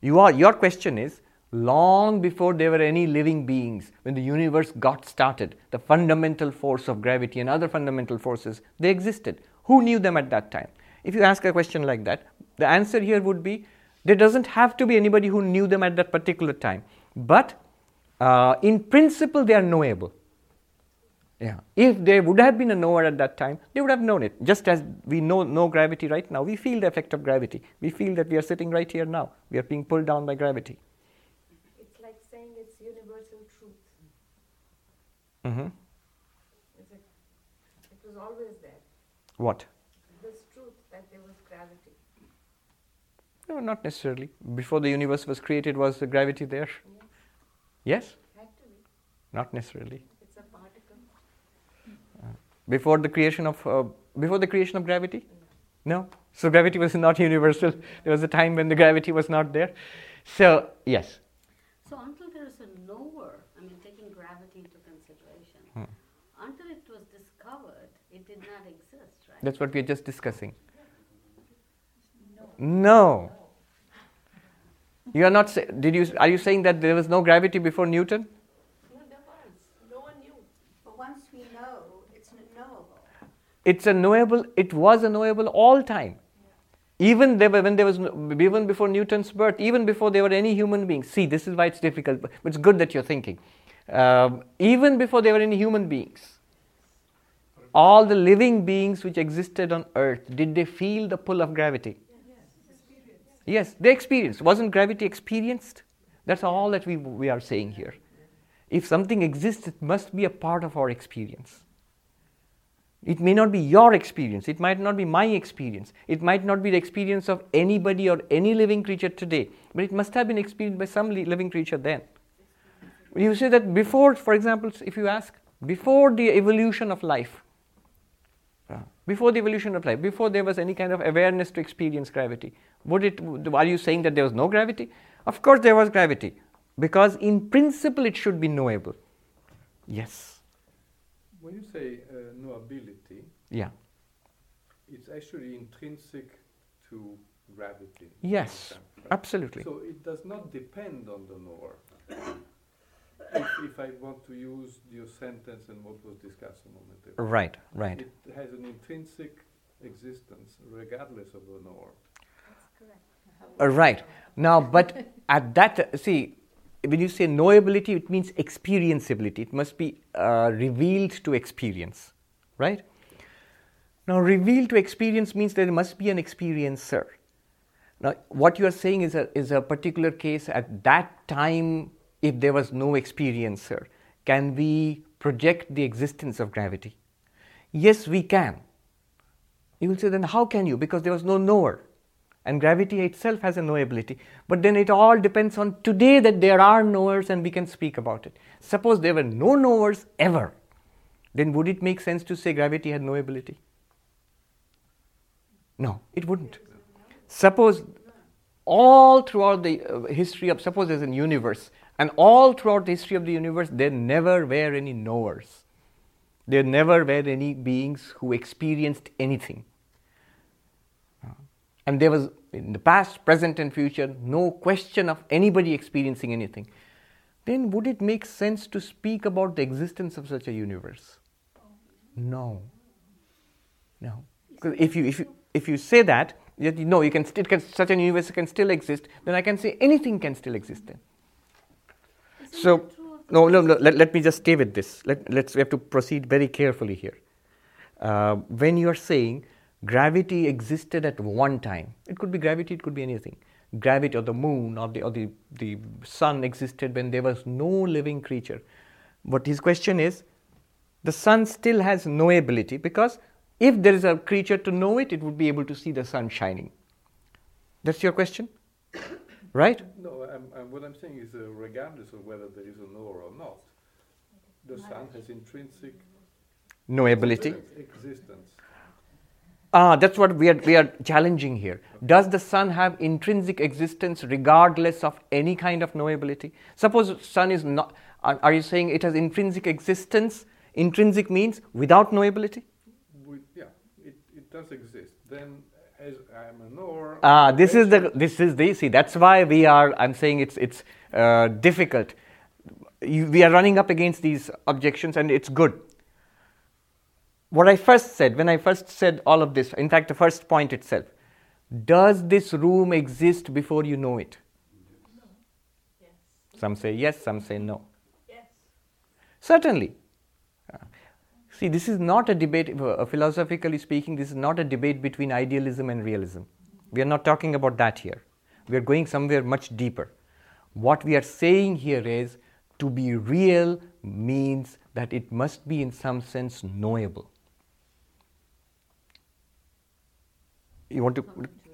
You are, your question is long before there were any living beings, when the universe got started, the fundamental force of gravity and other fundamental forces, they existed. Who knew them at that time? If you ask a question like that, the answer here would be there doesn't have to be anybody who knew them at that particular time. But uh, in principle, they are knowable. Yeah. If there would have been a knower at that time, they would have known it. Just as we know no gravity right now, we feel the effect of gravity. We feel that we are sitting right here now. We are being pulled down by gravity. It's like saying it's universal truth. Mm-hmm. It was always there. What? This truth that there was gravity. No, not necessarily. Before the universe was created, was the gravity there? Yes? Not necessarily. It's a particle. Before the creation of uh, before the creation of gravity? No. So gravity was not universal. There was a time when the gravity was not there. So yes. So until there is a knower, I mean, taking gravity into consideration, Hmm. until it was discovered, it did not exist, right? That's what we are just discussing. No. You are not. Say, did you? Are you saying that there was no gravity before Newton? No, there was. No one knew. But once we know, it's knowable. It's a knowable. It was a knowable all time. Even there were, when there was even before Newton's birth, even before there were any human beings. See, this is why it's difficult. But it's good that you're thinking. Um, even before there were any human beings, all the living beings which existed on Earth, did they feel the pull of gravity? Yes, they experienced. Wasn't gravity experienced? That's all that we, we are saying here. If something exists, it must be a part of our experience. It may not be your experience, it might not be my experience, it might not be the experience of anybody or any living creature today, but it must have been experienced by some living creature then. You say that before, for example, if you ask, before the evolution of life, uh, before the evolution of life, before there was any kind of awareness to experience gravity, would it? Are you saying that there was no gravity? Of course, there was gravity, because in principle it should be knowable. Yes. When you say uh, knowability, Yeah. it's actually intrinsic to gravity. Yes. right? Absolutely. So it does not depend on the knower. if, if I want to use your sentence and what was discussed a moment ago, Right. Right. it has an intrinsic existence regardless of the knower. Uh, right. Now, but at that, see, when you say knowability, it means experienceability. It must be uh, revealed to experience, right? Now, revealed to experience means there must be an experiencer. Now, what you are saying is a, is a particular case at that time, if there was no experiencer, can we project the existence of gravity? Yes, we can. You will say, then how can you? Because there was no knower. And gravity itself has a knowability. But then it all depends on today that there are knowers and we can speak about it. Suppose there were no knowers ever, then would it make sense to say gravity had knowability? No, it wouldn't. Suppose all throughout the uh, history of, suppose there's a universe, and all throughout the history of the universe, there never were any knowers. There never were any beings who experienced anything. And there was, in the past, present, and future, no question of anybody experiencing anything. Then would it make sense to speak about the existence of such a universe? No. No. Because if you, if you, if you say that, that you know you can, it can, such a universe can still exist, then I can say anything can still exist then. Isn't So, that true of the no, no, no let, let me just stay with this. Let, let's, we have to proceed very carefully here. Uh, when you are saying gravity existed at one time, it could be gravity, it could be anything. Gravity or the moon or the, or the, the sun existed when there was no living creature. But his question is the sun still has knowability because if there is a creature to know it, it would be able to see the sun shining. That's your question? right? No, I'm, I'm, what I'm saying is uh, regardless of whether there is a knower or not, the sun has intrinsic Knowability. existence. Ah, that's what we are, we are challenging here. Does the sun have intrinsic existence regardless of any kind of knowability? Suppose sun is not, are, you saying it has intrinsic existence? Intrinsic means without knowability? Yeah, it, it does exist. Then, as I'm a knower, Ah, this is the, this is the, see, that's why we are, I'm saying it's, it's uh, difficult. You, we are running up against these objections and it's good. What I first said, when I first said all of this, in fact, the first point itself, does this room exist before you know it? Yes. Some say yes, some say no. Yes. Certainly. Uh, See, this is not a debate, uh, philosophically speaking, this is not a debate between idealism and realism. We are not talking about that here. We are going somewhere much deeper. What we are saying here is to be real means that it must be, in some sense, knowable. You want to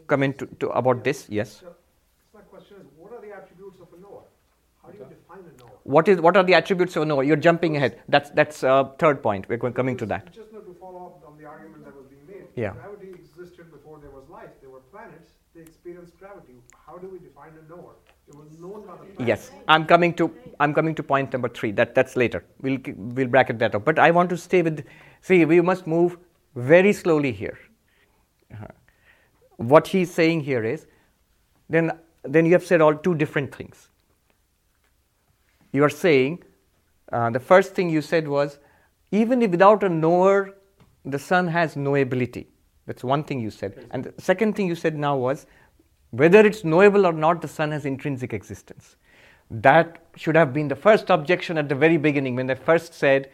come into to about this. Yes. So, my question is, what are the attributes of a knower? How do you define a knower? What is what are the attributes of a knower? You're jumping ahead. That's that's uh, third point. We're going, coming to that. Just not to follow up on the argument that was being made. Yeah. Gravity existed before there was life. There were planets. They experienced gravity. How do we define a knower? It was known by the planets. Yes, I'm coming to I'm coming to point number three. That that's later. We'll we'll bracket that up. But I want to stay with. See, we must move very slowly here. Uh-huh. What he's saying here is, then then you have said all two different things. You are saying, uh, the first thing you said was, even if without a knower, the sun has knowability. That's one thing you said. And the second thing you said now was, whether it's knowable or not, the sun has intrinsic existence. That should have been the first objection at the very beginning when they first said,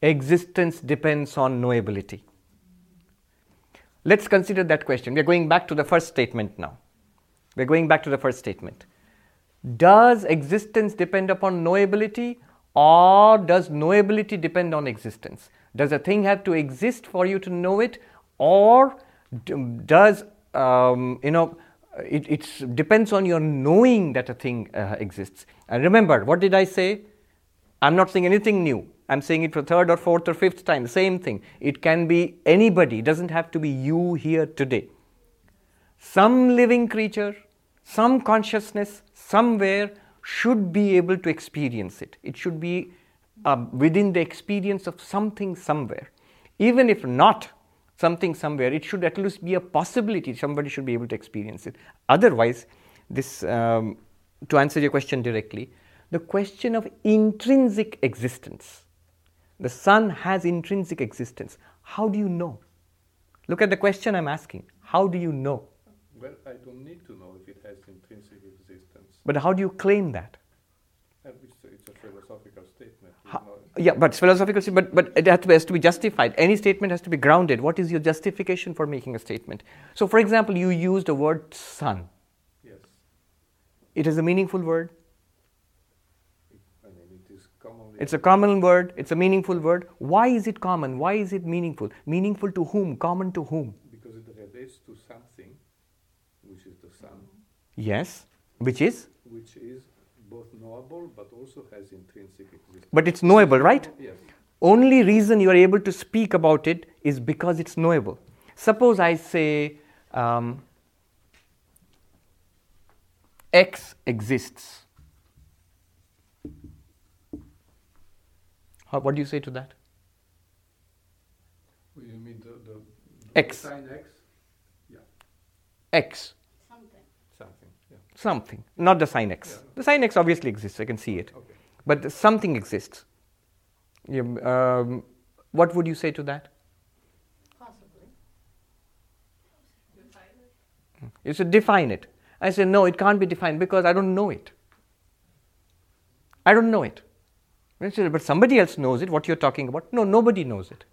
existence depends on knowability. Let's consider that question. We're going back to the first statement now. We're going back to the first statement. Does existence depend upon knowability or does knowability depend on existence? Does a thing have to exist for you to know it or does, um, you know, it depends on your knowing that a thing uh, exists? And remember, what did I say? I'm not saying anything new. I'm saying it for third or fourth or fifth time. Same thing. It can be anybody. It doesn't have to be you here today. Some living creature, some consciousness, somewhere should be able to experience it. It should be uh, within the experience of something somewhere. Even if not something somewhere, it should at least be a possibility. Somebody should be able to experience it. Otherwise, this, um, to answer your question directly, the question of intrinsic existence. The sun has intrinsic existence. How do you know? Look at the question I'm asking. How do you know? Well, I don't need to know if it has intrinsic existence. But how do you claim that? And It's a, it's a philosophical statement. How- yeah, but it's philosophical, but, but it has to, be, has to be justified. Any statement has to be grounded. What is your justification for making a statement? So, for example, you used the word sun. yes. It is a meaningful word. I mean, it is commonly. It's a common word. It's a meaningful word. Why is it common? Why is it meaningful? Meaningful to whom? Common to whom? because it relates to something, which is the sun, Yes, which is? which is both knowable but also has intrinsic existence. But it's knowable, right? Yes. Only reason you are able to speak about it is because it's knowable. Suppose I say um, X exists. How, what do you say to that? Well, you mean the, the, X. sign X? Yeah, X, Something. something. Yeah. something, not the sign X. Yeah. The sign X obviously exists, I can see it. Okay. But something exists. Yeah, um, what would you say to that? Possibly. Define it. You said define it. I say no, it can't be defined because I don't know it. I don't know it. I said, but somebody else knows it. What you're talking about? No, nobody knows it.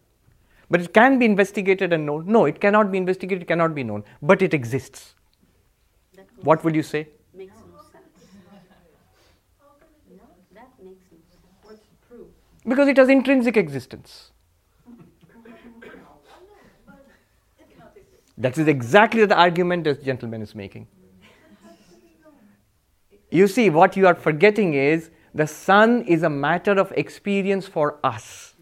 But it can be investigated and known. No, it cannot be investigated. It cannot be known. But it exists. What makes- would you say? Makes no sense. No, that makes no sense. What's the proof? Because it has intrinsic existence. That is exactly the argument this gentleman is making. You see, what you are forgetting is the sun is a matter of experience for us.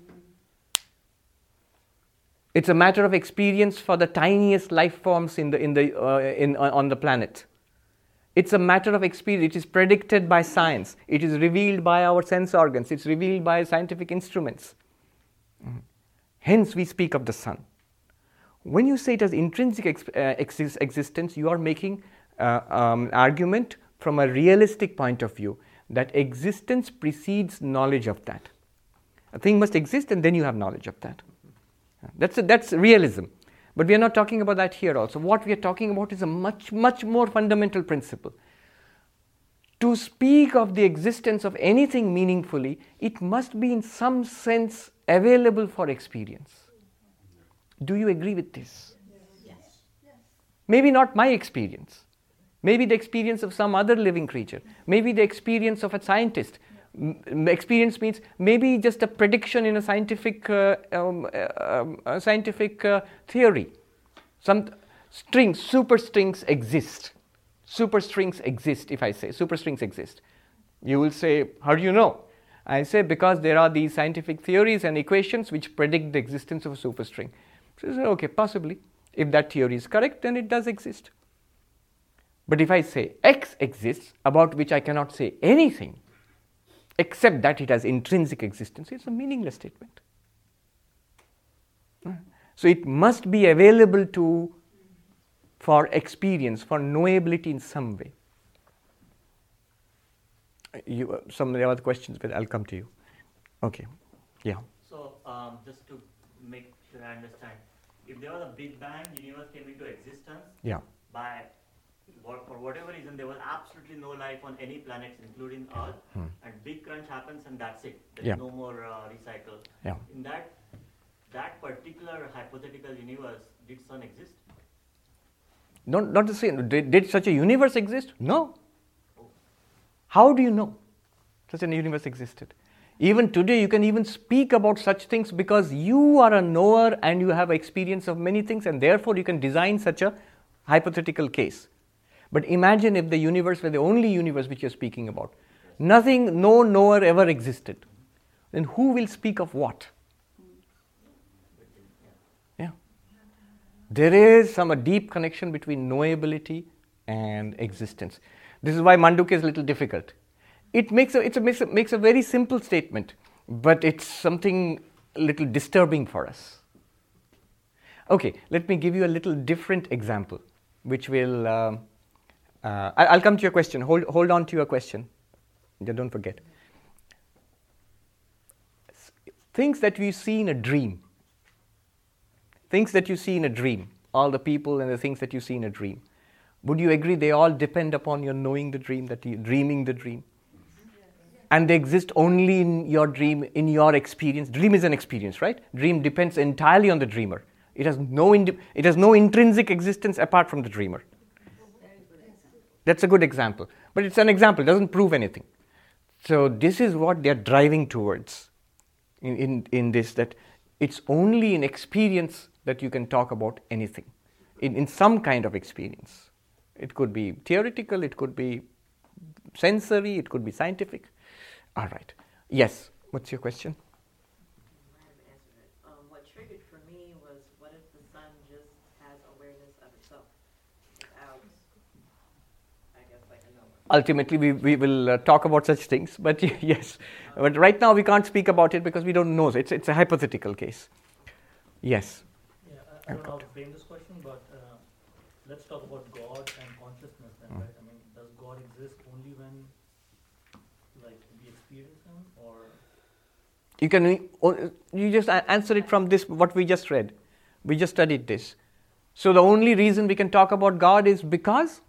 It's a matter of experience for the tiniest life forms in the, in the, uh, in, uh, on the planet. It's a matter of experience. It is predicted by science. It is revealed by our sense organs. It's revealed by scientific instruments. Mhm. Hence, we speak of the sun. When you say it has intrinsic ex- uh, exis- existence, you are making uh, um, argument from a realistic point of view that existence precedes knowledge of that. A thing must exist, and then you have knowledge of that. That's that's realism. But we are not talking about that here also. What we are talking about is a much, much more fundamental principle. To speak of the existence of anything meaningfully, it must be in some sense available for experience. Do you agree with this? Yes. Maybe not my experience. Maybe the experience of some other living creature. Maybe the experience of a scientist. M- experience means maybe just a prediction in a scientific, uh, um, uh, um, scientific uh, theory. Some, strings, superstrings exist. Superstrings exist, if I say superstrings exist. You will say, How do you know? I say, Because there are these scientific theories and equations which predict the existence of a superstring. So you say, Okay, possibly. If that theory is correct, then it does exist. But if I say X exists, about which I cannot say anything, except that it has intrinsic existence, it's a meaningless statement. So it must be available to for experience, for knowability in some way. You, uh, some of the other questions, but I'll come to you. Okay, yeah. So um, just to make sure I understand, if there was a Big Bang, universe came into existence. Yeah. By for whatever reason, there was absolutely no life on any planets, including Earth, hmm. and big crunch happens, and that's it. There's yeah. no more uh, recycle. Yeah. In that that particular hypothetical universe, did sun exist? Not, not to say, did, did such a universe exist? No. How do you know such a universe existed? Even today, you can even speak about such things because you are a knower and you have experience of many things, and therefore you can design such a hypothetical case. But imagine if the universe were the only universe which you're speaking about. Nothing, no knower ever existed. Then who will speak of what? Yeah. There is some a deep connection between knowability and existence. This is why Mandukya is a little difficult. It makes a, it's a, makes, a, makes a very simple statement, but it's something a little disturbing for us. Okay, let me give you a little different example, which will. Um, uh, I'll come to your question. Hold, hold on to your question. Don't forget. Things that we see in a dream things that you see in a dream, all the people and the things that you see in a dream, would you agree they all depend upon your knowing the dream, that you dreaming the dream? And they exist only in your dream, in your experience. Dream is an experience, right? Dream depends entirely on the dreamer. It has no, ind- it has no intrinsic existence apart from the dreamer. That's a good example. But it's an example, it doesn't prove anything. So, this is what they're driving towards in, in, in this that it's only in experience that you can talk about anything in, in some kind of experience. It could be theoretical, it could be sensory, it could be scientific. All right. Yes, what's your question? Um, what triggered for me was what if the sun just has awareness of itself without, I guess, like a knower? Ultimately, we, we will uh, talk about such things, but yes. But right now, we can't speak about it because we don't know. It's, it's a hypothetical case. Yes. Yeah, I don't know how to frame this question, but uh, let's talk about God and consciousness then, mm. right? I mean, does God exist only when, like, we experience Him, or? You can you just answer it from this what we just read. We just studied this. So the only reason we can talk about God is because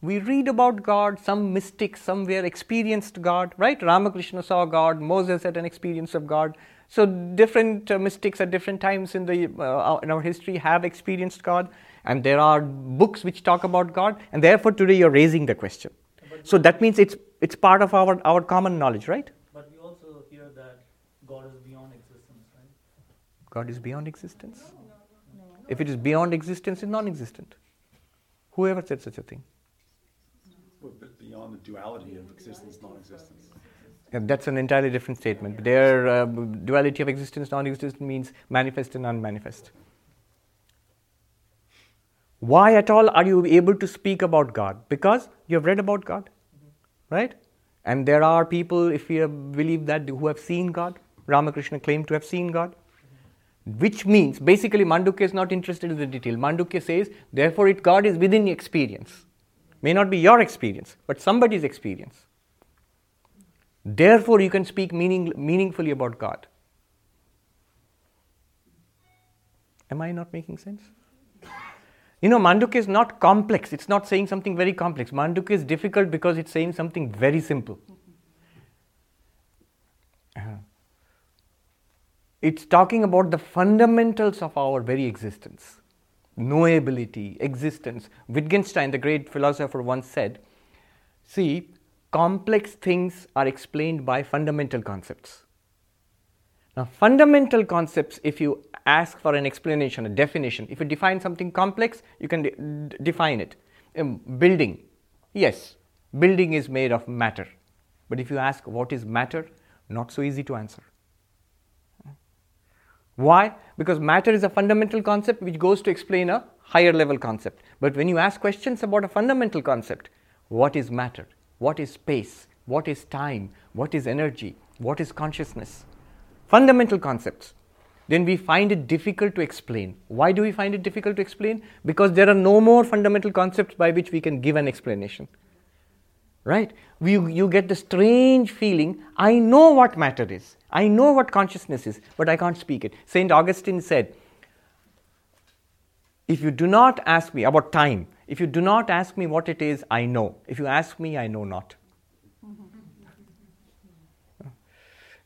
we read about God, some mystic somewhere experienced God, right? Ramakrishna saw God, Moses had an experience of God, so different uh, mystics at different times in the uh, in our history have experienced God, and there are books which talk about God, and therefore today you're raising the question. so that means it's it's part of our our common knowledge, right? But we also hear that God is beyond existence, right? God is beyond existence. If it is beyond existence, it's non-existent. Whoever said such a thing? Beyond the duality of existence, non-existence. That's an entirely different statement. Their uh, duality of existence, non existence means manifest and unmanifest. Why at all are you able to speak about God? Because you have read about God, right? And there are people, if you believe that, who have seen God. Ramakrishna claimed to have seen God. Which means, basically, Mandukya is not interested in the detail. Mandukya says, therefore, it, God is within experience. May not be your experience, but somebody's experience. Therefore, you can speak meaning, meaningfully about God. Am I not making sense? You know, Mandukya is not complex. It's not saying something very complex. Mandukya is difficult because it's saying something very simple. Uh-huh. It's talking about the fundamentals of our very existence knowability, existence. Wittgenstein, the great philosopher, once said See, complex things are explained by fundamental concepts. Now, fundamental concepts, if you ask for an explanation, a definition, if you define something complex, you can de- define it. Um, building, yes, building is made of matter. But if you ask what is matter, not so easy to answer. Why? Because matter is a fundamental concept which goes to explain a higher level concept. But when you ask questions about a fundamental concept, what is matter? What is space? What is time? What is energy? What is consciousness? Fundamental concepts. Then we find it difficult to explain. Why do we find it difficult to explain? Because there are no more fundamental concepts by which we can give an explanation. Right? You, you get the strange feeling I know what matter is, I know what consciousness is, but I can't speak it. St. Augustine said, If you do not ask me about time, if you do not ask me what it is, I know. If you ask me, I know not.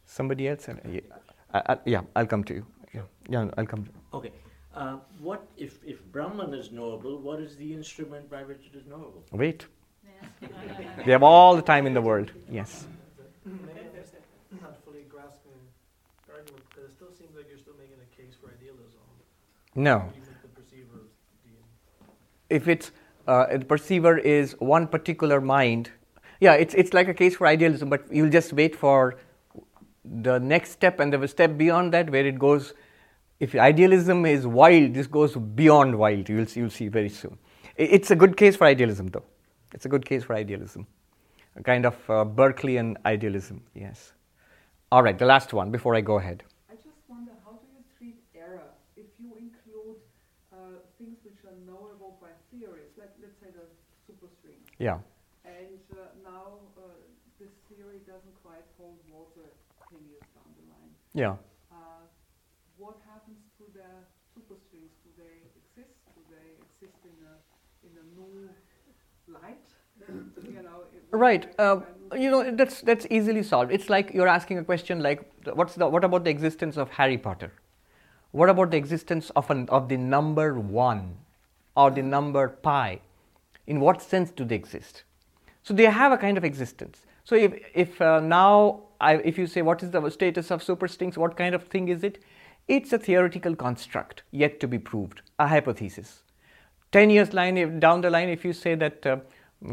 Somebody else? Yeah, I, I, yeah, I'll come to you. Yeah, yeah I'll come. Okay. Uh, what if, if Brahman is knowable, what is the instrument by which it is knowable? Wait. They have all the time in the world. Yes. No. If it's uh, the perceiver is one particular mind, yeah, it's it's like a case for idealism. But you'll just wait for the next step and the step beyond that where it goes. If idealism is wild, this goes beyond wild. You'll see, you'll see very soon. It's a good case for idealism, though. It's a good case for idealism, a kind of uh, Berkeleyan idealism. Yes. All right, the last one before I go ahead. I just wonder how do you treat error if you include uh, things which are knowable by theories, like let's say the superstrings. Yeah. And uh, now uh, this theory doesn't quite hold water 10 years down the line. Yeah. Uh, what happens to the superstrings? Do they exist? Do they exist in a in a new light? you know, it- Right. Uh, you know that's that's easily solved. It's like you're asking a question like, what's the what about the existence of Harry Potter? What about the existence of an of the number one or the number pi? In what sense do they exist? So they have a kind of existence. So if if uh, now I, if you say what is the status of superstrings, what kind of thing is it? It's a theoretical construct yet to be proved, a hypothesis. 10 years line if, down the line if you say that uh,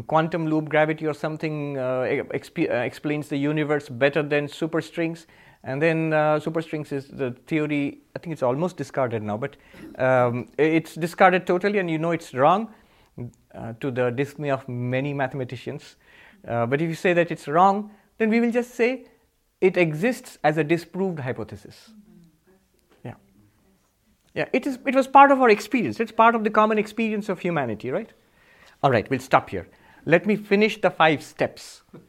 quantum loop gravity or something uh, exp- uh, explains the universe better than superstrings and then uh, superstrings is the theory i think it's almost discarded now but um, it's discarded totally and you know it's wrong uh, to the dismay of many mathematicians uh, but if you say that it's wrong then we will just say it exists as a disproved hypothesis yeah yeah, it is. It was part of our experience. It's part of the common experience of humanity, right? All right, we'll stop here. Let me finish the five steps.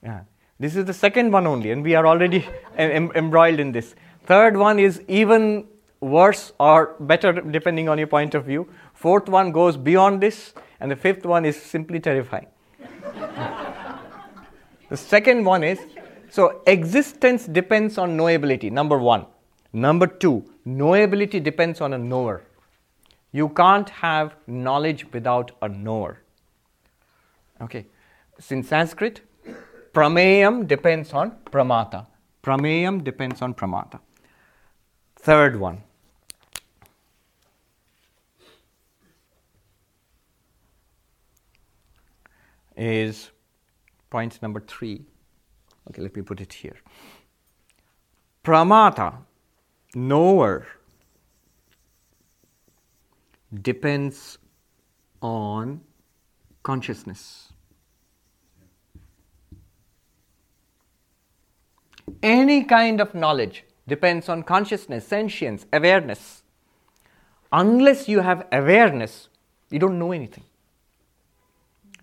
Yeah, this is the second one only, and we are already em- embroiled in this. Third one is even worse or better, depending on your point of view. Fourth one goes beyond this, and the fifth one is simply terrifying. the second one is so existence depends on knowability. Number one. Number two, knowability depends on a knower. You can't have knowledge without a knower. Okay. In Sanskrit, prameyam depends on pramata. Prameyam depends on pramata. Third one. Is point number three. Okay, let me put it here. Pramata, knower, depends on consciousness. Any kind of knowledge depends on consciousness, sentience, awareness. Unless you have awareness, you don't know anything.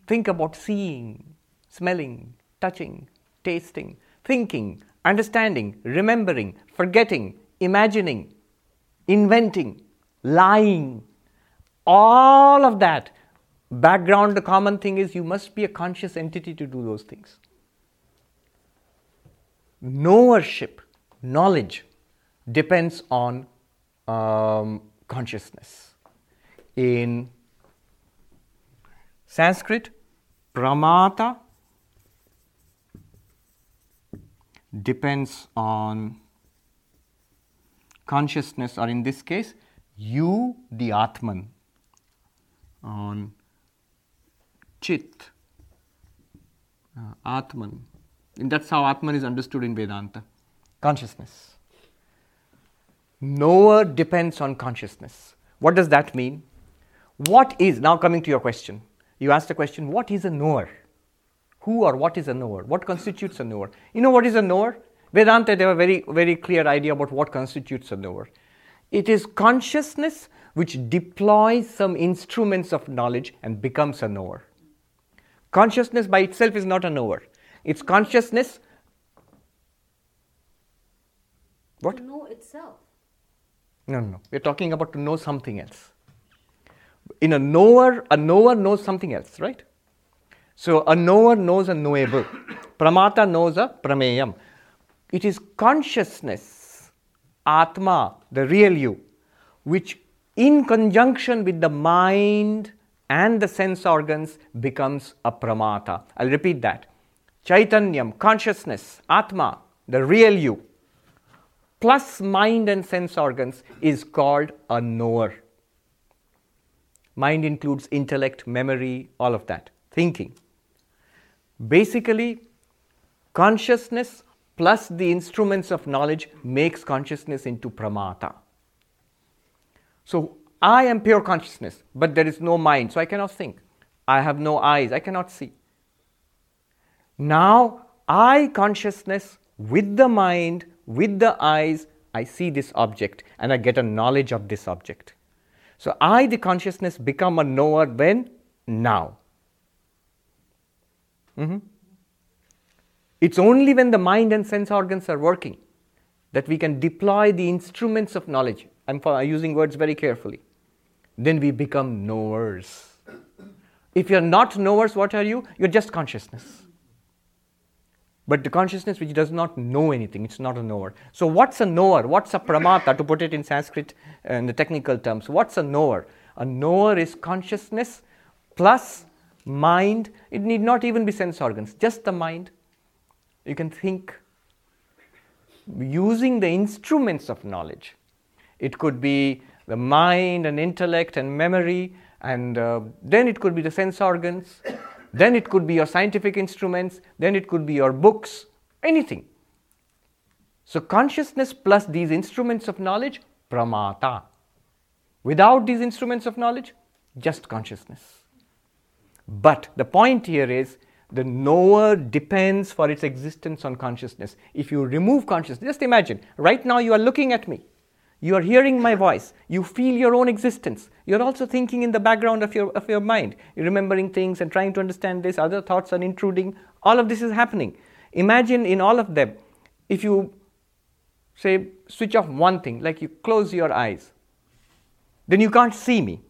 Think about seeing, smelling, touching, tasting, thinking, understanding, remembering, forgetting, imagining, inventing, lying. All of that. Background, the common thing is you must be a conscious entity to do those things. Knowership, knowledge, depends on um, consciousness. In Sanskrit, pramata depends on consciousness, or in this case, you, the Atman, on Chit, uh, Atman. And that's how Atman is understood in Vedanta consciousness. Knower depends on consciousness. What does that mean? What is, now coming to your question, you asked the question, what is a knower? Who or what is a knower? What constitutes a knower? You know what is a knower? Vedanta, they have a very, very clear idea about what constitutes a knower. It is consciousness which deploys some instruments of knowledge and becomes a knower. Consciousness by itself is not a knower. It's consciousness. What? To know itself. No, no, no. We're talking about to know something else. In a knower, a knower knows something else, right? So a knower knows a knowable. Pramata knows a prameyam. It is consciousness, Atma, the real you, which in conjunction with the mind and the sense organs becomes a pramata. I'll repeat that. Chaitanyam, consciousness, Atma, the real you, plus mind and sense organs is called a knower. Mind includes intellect, memory, all of that, thinking. Basically, consciousness plus the instruments of knowledge makes consciousness into pramata. So, I am pure consciousness, but there is no mind, so I cannot think. I have no eyes, I cannot see. Now, I consciousness with the mind, with the eyes, I see this object and I get a knowledge of this object. So, I, the consciousness, become a knower when? Now. Mm-hmm. It's only when the mind and sense organs are working that we can deploy the instruments of knowledge. I'm using words very carefully. Then we become knowers. If you're not knowers, what are you? You're just consciousness. But the consciousness which does not know anything, it's not a knower. So, what's a knower? What's a pramata, to put it in Sanskrit uh, in the technical terms? What's a knower? A knower is consciousness plus mind. It need not even be sense organs, just the mind. You can think using the instruments of knowledge. It could be the mind and intellect and memory, and uh, then it could be the sense organs. Then it could be your scientific instruments, then it could be your books, anything. So, consciousness plus these instruments of knowledge, pramata. Without these instruments of knowledge, just consciousness. But the point here is the knower depends for its existence on consciousness. If you remove consciousness, just imagine, right now you are looking at me. You are hearing my voice. You feel your own existence. You're also thinking in the background of your, of your mind. You're remembering things and trying to understand this. Other thoughts are intruding. All of this is happening. Imagine in all of them, if you say, switch off one thing, like you close your eyes, then you can't see me.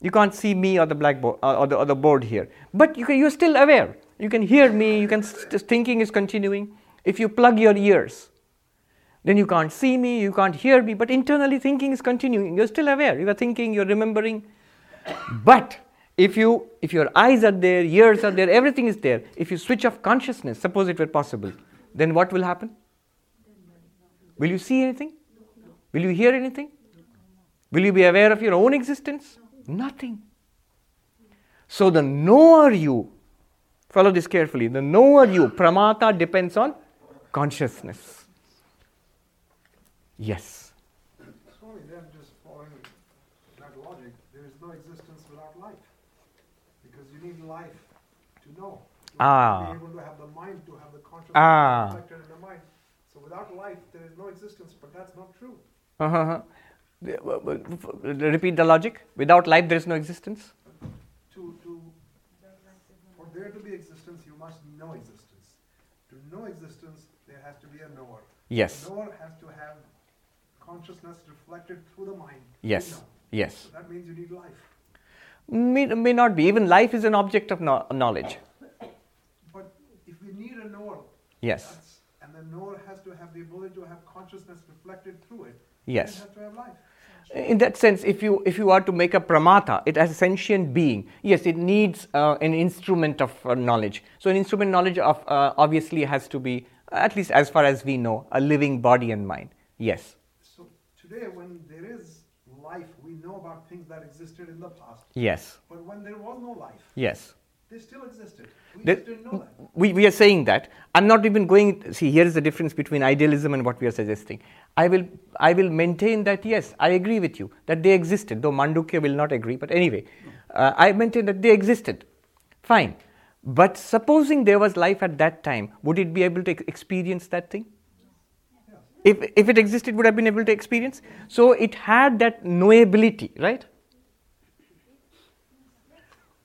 You can't see me or the blackboard uh, or the, or the board here. But you can, you're still aware. You can hear me. You can st- thinking is continuing. If you plug your ears, then you can't see me, you can't hear me, but internally thinking is continuing. You're still aware. You are thinking, you're remembering. but if you if your eyes are there, ears are there, everything is there. If you switch off consciousness, suppose it were possible, then what will happen? Will you see anything? Will you hear anything? Will you be aware of your own existence? Nothing. So the knower you, follow this carefully, the knower you, pramata depends on consciousness. Yes. Swami, then just following that logic, there is no existence without life. Because you need life to know. You ah. To be able to have the mind, to have the consciousness ah. reflected in the mind. So without life, there is no existence, but that's not true. Uh-huh. Repeat the logic. Without life, there is no existence. To, to, for there to be existence, you must know existence. To know existence, there has to be a knower. Yes. The knower has to have consciousness reflected through the mind. Yes. Yes. So that means you need life. May, may not be. Even life is an object of no- knowledge. But if we need a knower, yes. And the knower has to have the ability to have consciousness reflected through it. Yes. It has to have life. In that sense, if you if you are to make a pramata, it as a sentient being, yes, it needs uh, an instrument of uh, knowledge. So, an instrument knowledge of uh, obviously has to be, at least as far as we know, a living body and mind. Yes. Today, when there is life, we know about things that existed in the past. Yes. But when there was no life, Yes. they still existed. We didn't know that. we, we are saying that. I'm not even going. See, here is the difference between idealism and what we are suggesting. I will, I will maintain that, yes, I agree with you, that they existed, though Mandukya will not agree, but anyway, uh, I maintain that they existed. Fine. But supposing there was life at that time, would it be able to experience that thing? If, if it existed, would have been able to experience? So it had that knowability, right?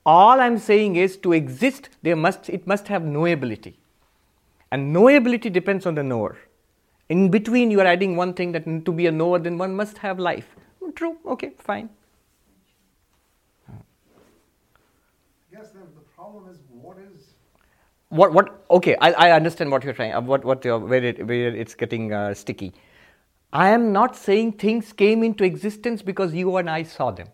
All I'm saying is to exist, there must, it must have knowability. And knowability depends on the knower. In between, you are adding one thing that to be a knower, then one must have life. True, okay, fine. Yes, then the problem is what is What, what, okay, I, I understand what you're trying, what, what you're, where, it, where it's getting uh, sticky. I am not saying things came into existence because you and I saw them.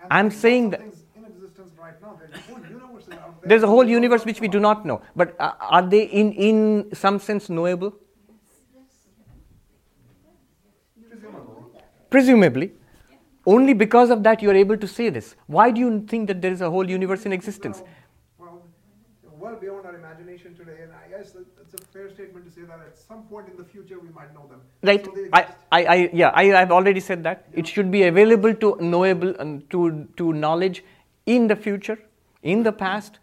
and I'm saying that- of things in existence right now. There's a whole universe there. There's a whole universe which we do not know, but uh, are they in, in some sense knowable? Presumably. Presumably. Only because of that you are able to say this. Why do you think that there is a whole universe in existence? Well, well beyond our imagination today, and I guess that it's a fair statement to say that at some point in the future we might know them. Right? So I. I, I, yeah, I have already said that. It should be available to knowable and to, to knowledge in the future, in the past,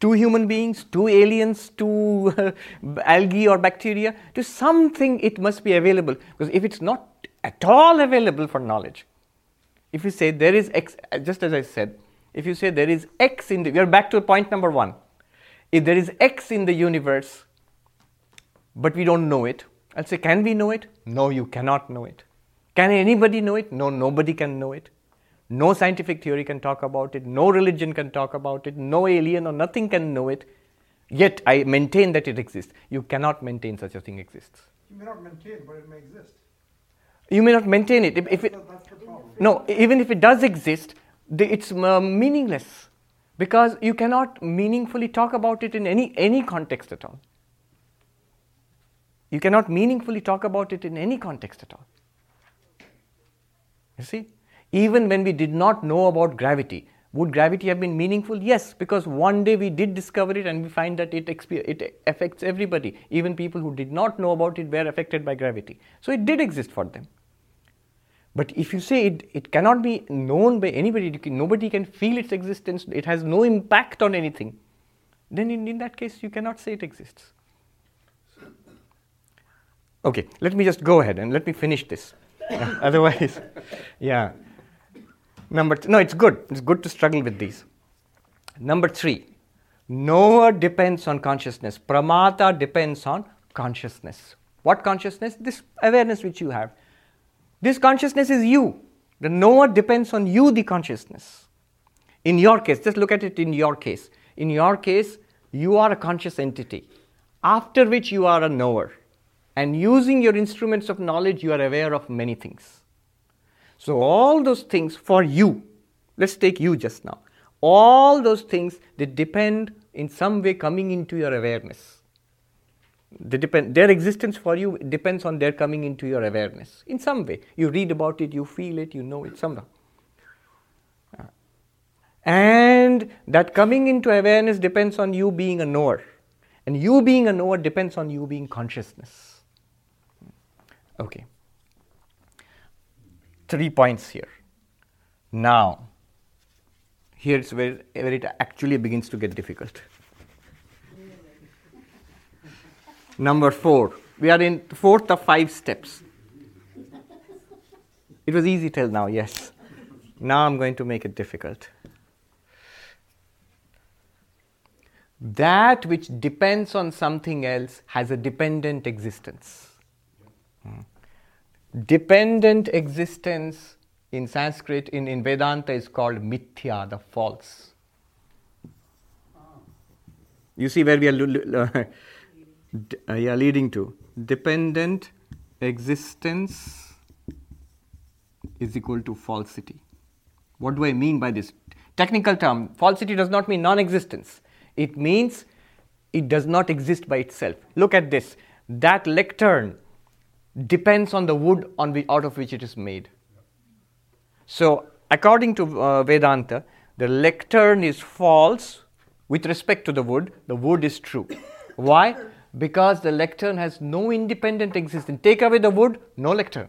to human beings, to aliens, to algae or bacteria, to something it must be available. Because if it's not at all available for knowledge, if you say there is X, uh, just as I said, if you say there is X in the, we are back to point number one. If there is X in the universe, but we don't know it, I'll say, can we know it? No, you cannot know it. Can anybody know it? No, nobody can know it. No scientific theory can talk about it. No religion can talk about it. No alien or nothing can know it. Yet I maintain that it exists. You cannot maintain such a thing exists. You may not maintain, but it may exist. You may not maintain it. If, if it That's that's the no, even if it does exist, the, it's uh, meaningless because you cannot meaningfully talk about it in any, any context at all. You cannot meaningfully talk about it in any context at all. You see? Even when we did not know about gravity, would gravity have been meaningful? Yes, because one day we did discover it and we find that it, it affects everybody. Even people who did not know about it were affected by gravity. So it did exist for them. But if you say it, it cannot be known by anybody, nobody can feel its existence, it has no impact on anything, then in, in that case you cannot say it exists. Okay, let me just go ahead and let me finish this. Otherwise, yeah. Number th- no, it's good. It's good to struggle with these. Number three, knower depends on consciousness. Pramata depends on consciousness. What consciousness? This awareness which you have. This consciousness is you. The knower depends on you, the consciousness. In your case, just look at it in your case. In your case, you are a conscious entity, after which you are a knower. And using your instruments of knowledge, you are aware of many things. So, all those things for you, let's take you just now, all those things they depend in some way coming into your awareness. They depend, their existence for you depends on their coming into your awareness in some way. You read about it, you feel it, you know it somehow. Uh, And that coming into awareness depends on you being a knower. And you being a knower depends on you being consciousness. Okay. Three points here. Now, here's where, where it actually begins to get difficult. Number four. We are in fourth of five steps. It was easy till now, yes. Now I'm going to make it difficult. That which depends on something else has a dependent existence. Dependent existence in Sanskrit, in, in Vedanta, is called mithya, the false. You see where we are uh, yeah, leading to. Dependent existence is equal to falsity. What do I mean by this? Technical term, falsity does not mean non existence. It means it does not exist by itself. Look at this. That lectern depends on the wood on which, out of which it is made. So, according to uh, Vedanta, the lectern is false with respect to the wood, the wood is true. Why? Because the lectern has no independent existence. Take away the wood, no lectern.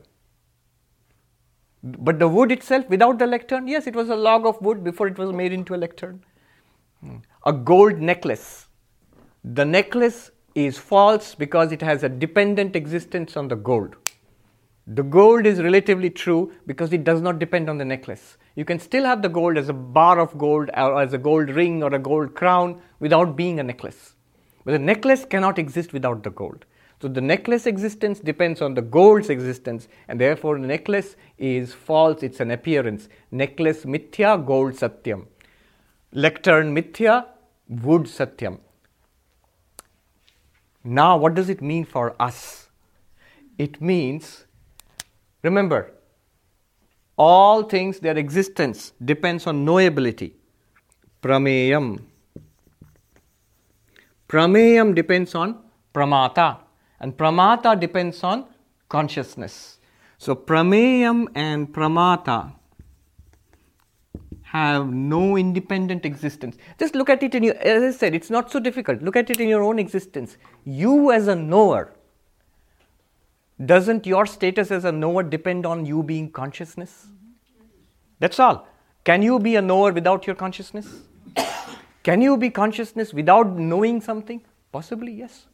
But the wood itself, without the lectern, yes, it was a log of wood before it was made into a lectern. Hmm. A gold necklace. The necklace is false because it has a dependent existence on the gold. The gold is relatively true because it does not depend on the necklace. You can still have the gold as a bar of gold or as a gold ring or a gold crown without being a necklace. But the necklace cannot exist without the gold. So the necklace existence depends on the gold's existence, and therefore the necklace is false, it's an appearance. Necklace mithya, gold satyam. Lectern mithya, wood satyam. Now, what does it mean for us? It means, remember, all things, their existence depends on knowability. Prameyam. Prameyam depends on pramata, and pramata depends on consciousness. So, prameyam and pramata have no independent existence. Just look at it in your, as I said, it's not so difficult. Look at it in your own existence. You, as a knower, doesn't your status as a knower depend on you being consciousness? That's all. Can you be a knower without your consciousness? Can you be consciousness without knowing something? Possibly, yes.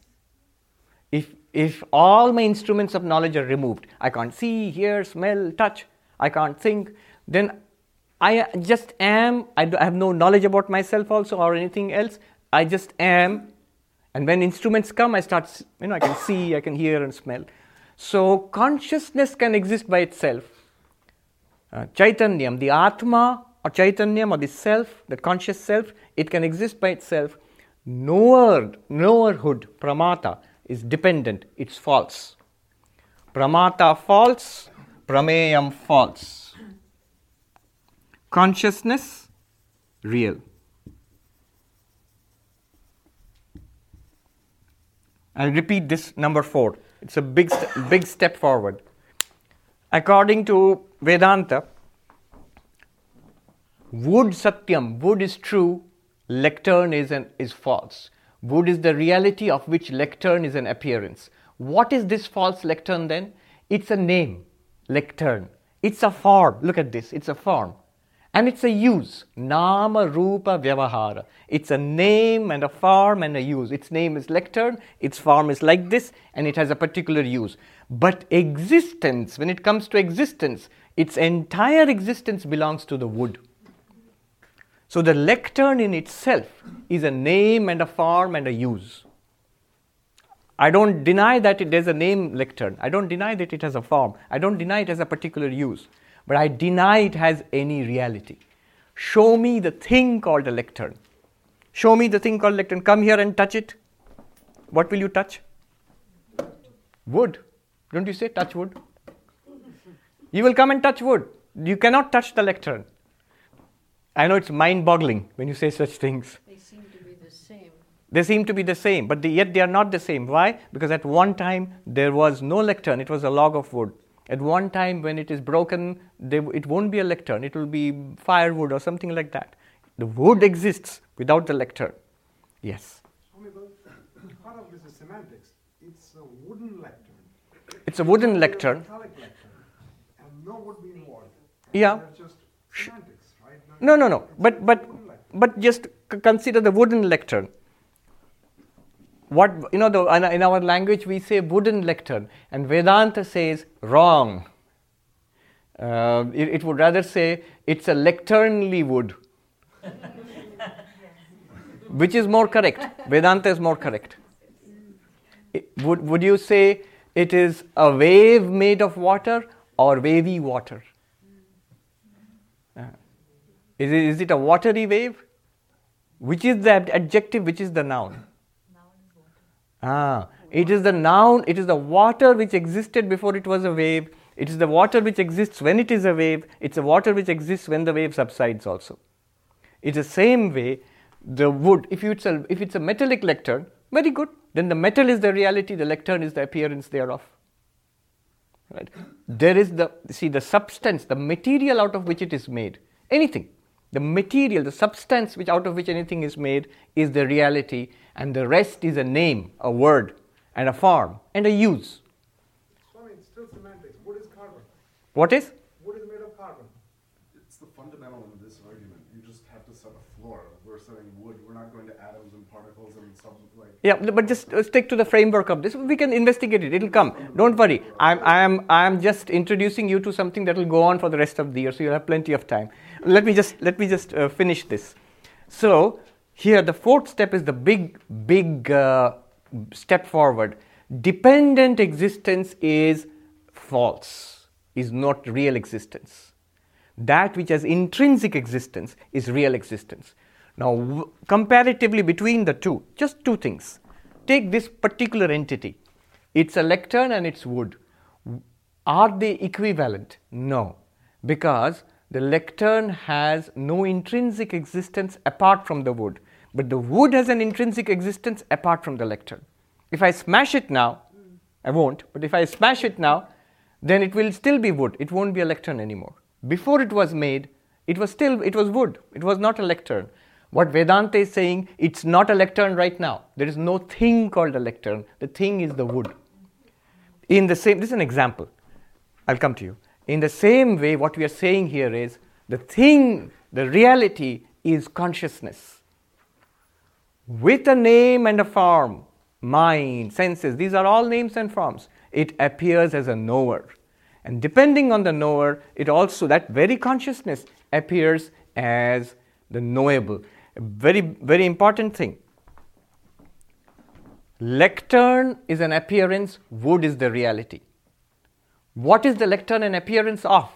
If, if all my instruments of knowledge are removed, I can't see, hear, smell, touch, I can't think, then I just am, I, have no knowledge about myself also or anything else. I just am. And when instruments come, I start, you know, I can see, I can hear and smell. So consciousness can exist by itself. Uh, Chaitanyam, the Atma or Chaitanyam or the self, the conscious self, it can exist by itself. Knower, knowerhood, pramata, is dependent, it's false. Pramata false, prameyam false consciousness real. I'll repeat this number four. It's a big, st- big step forward. According to Vedanta, wood satyam, wood is true, lectern is, an, is false. Wood is the reality of which lectern is an appearance. What is this false lectern then? It's a name, lectern. It's a form. Look at this, it's a form. And it's a use. Nama Rupa Vyavahara. It's a name and a form and a use. Its name is lectern, its form is like this, and it has a particular use. But existence, when it comes to existence, its entire existence belongs to the wood. So the lectern in itself is a name and a form and a use. I don't deny that it has a name lectern. I don't deny that it has a form. I don't deny it has a particular use but I deny it has any reality. Show me the thing called a lectern. Show me the thing called lectern. Come here and touch it. What will you touch? Wood. Don't you say touch wood? You will come and touch wood. You cannot touch the lectern. I know it's mind boggling when you say such things. They seem to be the same. They seem to be the same, but they, yet they are not the same. Why? Because at one time there was no lectern, it was a log of wood. At one time, when it is broken, they, it won't be a lectern, it will be firewood or something like that. The wood exists without the lectern. Yes. part of this is semantics. It's a wooden lectern. It's a wooden lectern. lectern. And no wood being involved. Yeah. just semantics, right? No, no, no. But but but just consider the wooden lectern what you know the, in our language we say wooden lectern and vedanta says wrong. Uh, it, it, would rather say it's a lecternly wood which is more correct. Vedanta is more correct. Would, would you say it is a wave made of water or wavy water? Uh, is, it, is it a watery wave? Which is the adjective which is the noun Ah, it is the noun, it is the water which existed before it was a wave. It is the water which exists when it is a wave. It's the water which exists when the wave subsides also. It's the same way the wood, if, it's a, if it's a metallic lectern, very good. Then the metal is the reality, the lectern is the appearance thereof. Right? There is the see the substance, the material out of which it is made. Anything, the material, the substance which out of which anything is made is the reality, and the rest is a name, a word, and a form, and a use. Swami, it's still semantics. Wood is carbon. What is? Wood is made of carbon. It's the fundamental of this argument. You just have to set a floor. We're setting wood. We're not going to atoms and particles and some like. Yeah, but just uh, stick to the framework of this. We can investigate it. It'll come. Don't worry. I'm, I'm, I'm just introducing you to something that will go on for the rest of the year, so you'll have plenty of time. Let me just let me just uh, finish this. So here, the fourth step is the big, big uh, step forward. Dependent existence is false. Is not real existence. That which has intrinsic existence is real existence. Now, comparatively between the two, just two things. Take this particular entity. It's a lectern and it's wood. Are they equivalent? No, because the lectern has no intrinsic existence apart from the wood, but the wood has an intrinsic existence apart from the lectern. If I smash it now, I won't, but if I smash it now, then it will still be wood. It won't be a lectern anymore. Before it was made, it was still it was wood. It was not a lectern. What Vedanta is saying, it's not a lectern right now. There is no thing called a lectern. The thing is the wood. In the same, this is an example. I'll come to you. In the same way, what we are saying here is the thing, the reality is consciousness. With a name and a form, mind, senses, these are all names and forms. It appears as a knower. And depending on the knower, it also, that very consciousness appears as the knowable. Very, very important thing. Lectern is an appearance, wood is the reality. What is the lectern an appearance of?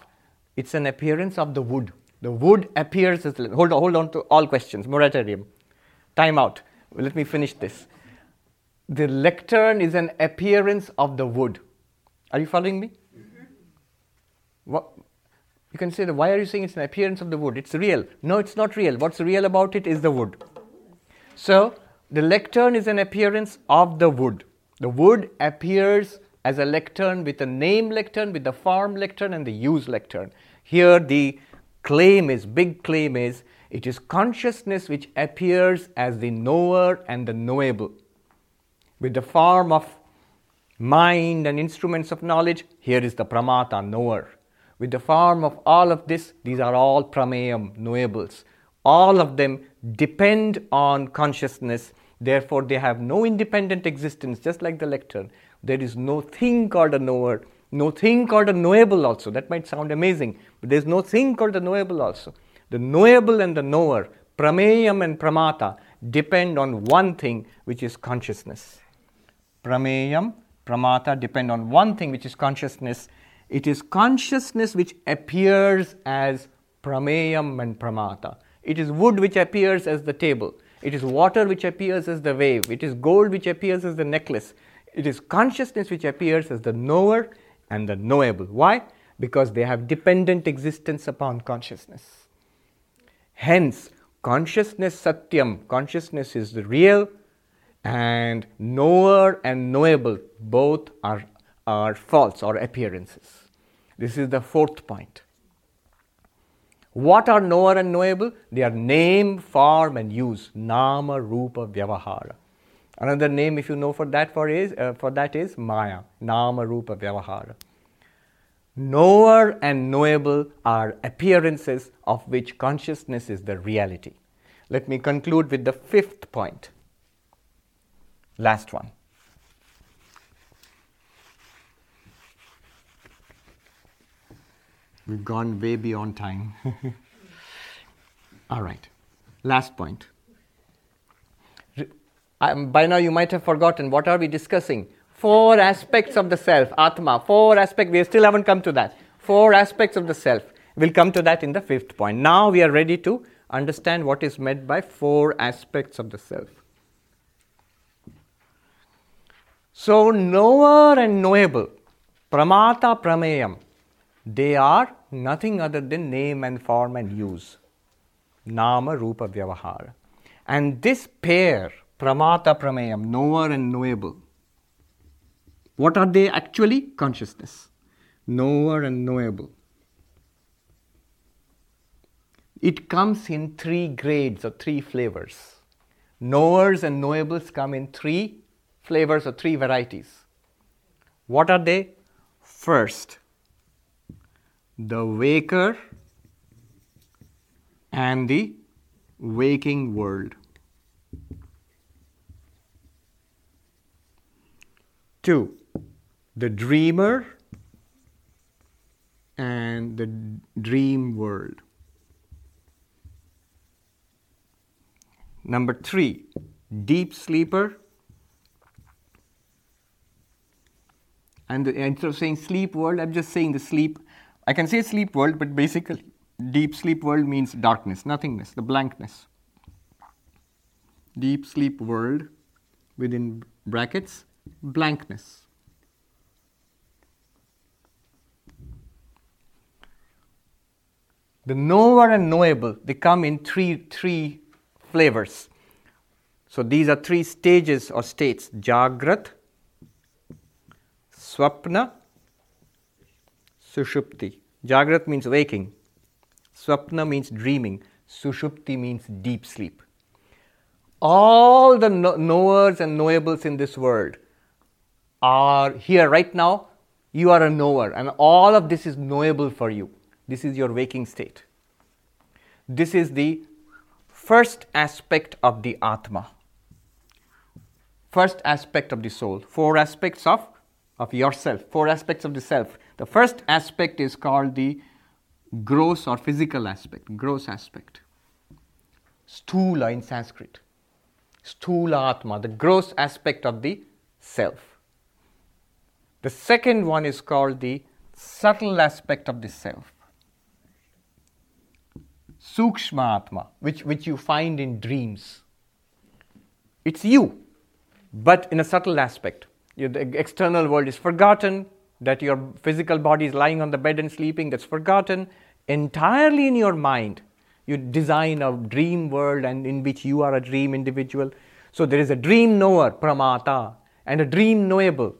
It's an appearance of the wood. The wood appears as. Hold on, hold on to all questions. Moratorium. Time out. Let me finish this. The lectern is an appearance of the wood. Are you following me? You can say, why are you saying it's an appearance of the wood? It's real. No, it's not real. What's real about it is the wood. So, the lectern is an appearance of the wood. The wood appears as a lectern with a name lectern, with the form lectern, and the use lectern. Here, the claim is, big claim is, it is consciousness which appears as the knower and the knowable. With the form of mind and instruments of knowledge, here is the pramata, knower. With the form of all of this, these are all prameyam, knowables. All of them depend on consciousness, therefore, they have no independent existence, just like the lectern. There is no thing called a knower, no thing called a knowable also. That might sound amazing, but there's no thing called a knowable also. The knowable and the knower, prameyam and pramata, depend on one thing, which is consciousness. Prameyam, pramata depend on one thing, which is consciousness. It is consciousness which appears as prameyam and pramata. It is wood which appears as the table. It is water which appears as the wave. It is gold which appears as the necklace. It is consciousness which appears as the knower and the knowable. Why? Because they have dependent existence upon consciousness. Hence, consciousness satyam, consciousness is the real, and knower and knowable both are, are false or appearances. This is the fourth point. What are knower and knowable? They are name, form, and use. Nama, Rupa, Vyavahara. Another name, if you know for that, for is uh, for that is Maya. Nama, Rupa, Vyavahara. Knower and knowable are appearances of which consciousness is the reality. Let me conclude with the fifth point. Last one. We've gone way beyond time. All right. Last point. By now, you might have forgotten what are we discussing? Four aspects of the self, Atma. Four aspects. We still haven't come to that. Four aspects of the self. We'll come to that in the fifth point. Now we are ready to understand what is meant by four aspects of the self. So, knower and knowable, pramata prameyam, they are nothing other than name and form and use. Nama Rupa Vyavahara. And this pair, pramata prameyam, knower and knowable, what are they actually? Consciousness. knower and knowable. It comes in three grades or three flavors. Knowers and knowables come in three flavors or three varieties. What are they? First, the waker and the waking world. Two, the dreamer and the dream world. Number three, deep sleeper. And instead of saying sleep world, I'm just saying the sleep. I can say sleep world, but basically, deep sleep world means darkness, nothingness, the blankness. Deep sleep world, within brackets, blankness. The knower and knowable, they come in three, three flavors. So these are three stages or states Jagrat, Swapna, Sushupti. Jagrat means waking, Swapna means dreaming, Sushupti means deep sleep. All the knowers and knowables in this world are here right now. You are a knower, and all of this is knowable for you. This is your waking state. This is the first aspect of the Atma. First aspect of the soul. Four aspects of, of yourself, four aspects of the self. The first aspect is called the gross or physical aspect, gross aspect. Stula in Sanskrit. Stula Atma, the gross aspect of the self. The second one is called the subtle aspect of the self. Sukshma Atma, which, which you find in dreams. It's you, but in a subtle aspect. The external world is forgotten, that your physical body is lying on the bed and sleeping, that's forgotten. Entirely in your mind, you design a dream world and in which you are a dream individual. So there is a dream knower, pramata, and a dream knowable.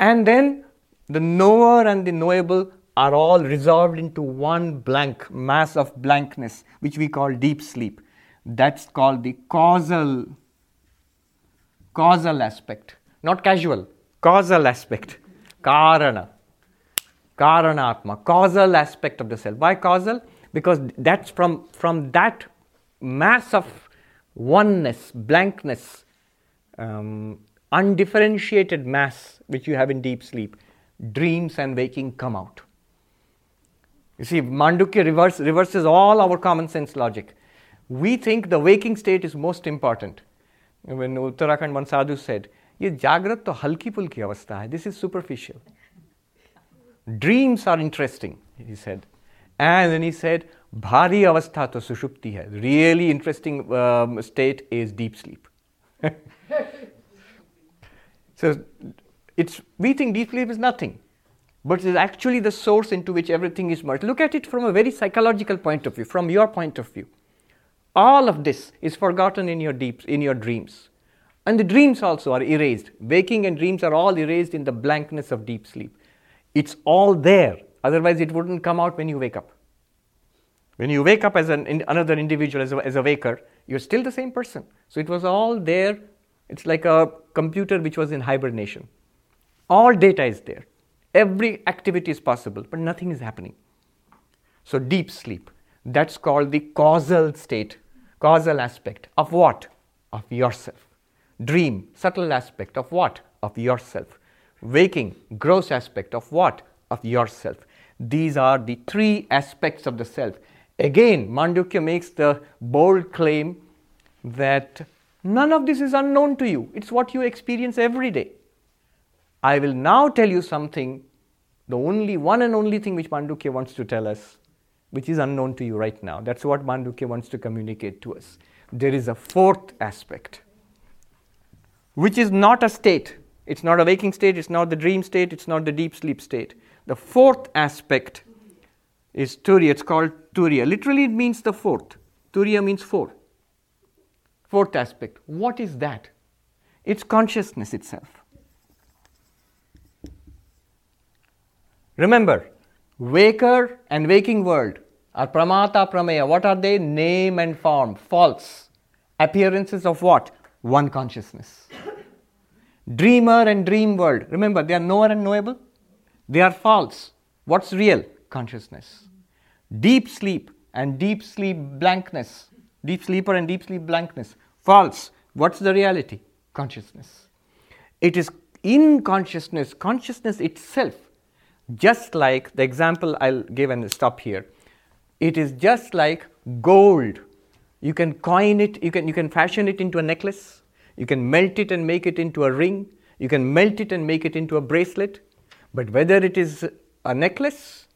And then the knower and the knowable are all resolved into one blank mass of blankness, which we call deep sleep. That's called the causal causal aspect, not casual, causal aspect. Karana. Karanatma, causal aspect of the self. Why causal? Because that's from, from that mass of oneness, blankness, um, undifferentiated mass which you have in deep sleep, dreams and waking come out. You see, Mandukya reverse, reverses all our common sense logic. We think the waking state is most important When Uttarakhand one sadhu said, ये जागृत तो हल्की फुल्की अवस्था है this is superficial dreams are interesting he said and then he said भारी अवस्था तो सुषुप्ति है really interesting state is deep sleep so it's we think deep sleep is nothing but it is actually the source into which everything is merged. Look at it from a very psychological point of view, from your point of view. All of this is forgotten in your deep, in your dreams. And the dreams also are erased. Waking and dreams are all erased in the blankness of deep sleep. It's all there. Otherwise, it wouldn't come out when you wake up. When you wake up as an, in, another individual, as a, as a waker, you're still the same person. So it was all there. It's like a computer which was in hibernation. All data is there. Every activity is possible, but nothing is happening. So, deep sleep, that's called the causal state, causal aspect of what? Of yourself. Dream, subtle aspect of what? Of yourself. Waking, gross aspect of what? Of yourself. These are the three aspects of the self. Again, Mandukya makes the bold claim that none of this is unknown to you. It's what you experience every day. I will now tell you something, the only one and only thing which Mandukya wants to tell us, which is unknown to you right now. That's what Mandukya wants to communicate to us. There is a fourth aspect, which is not a state. It's not a waking state, it's not the dream state, it's not the deep sleep state. The fourth aspect is Turiya. It's called Turiya. Literally, it means the fourth. Turiya means four. Fourth aspect. What is that? It's consciousness itself. Remember, waker and waking world are pramata prameya. What are they? Name and form. False. Appearances of what? One consciousness. Dreamer and dream world. Remember, they are knower and knowable. They are false. What's real? Consciousness. Deep sleep and deep sleep blankness. Deep sleeper and deep sleep blankness. False. What's the reality? Consciousness. It is in consciousness, consciousness itself, just like the example I'll give and stop here. It is just like gold. You can coin it, you can, you can fashion it into a necklace, you can melt it and make it into a ring, you can melt it and make it into a bracelet. But whether it is a necklace,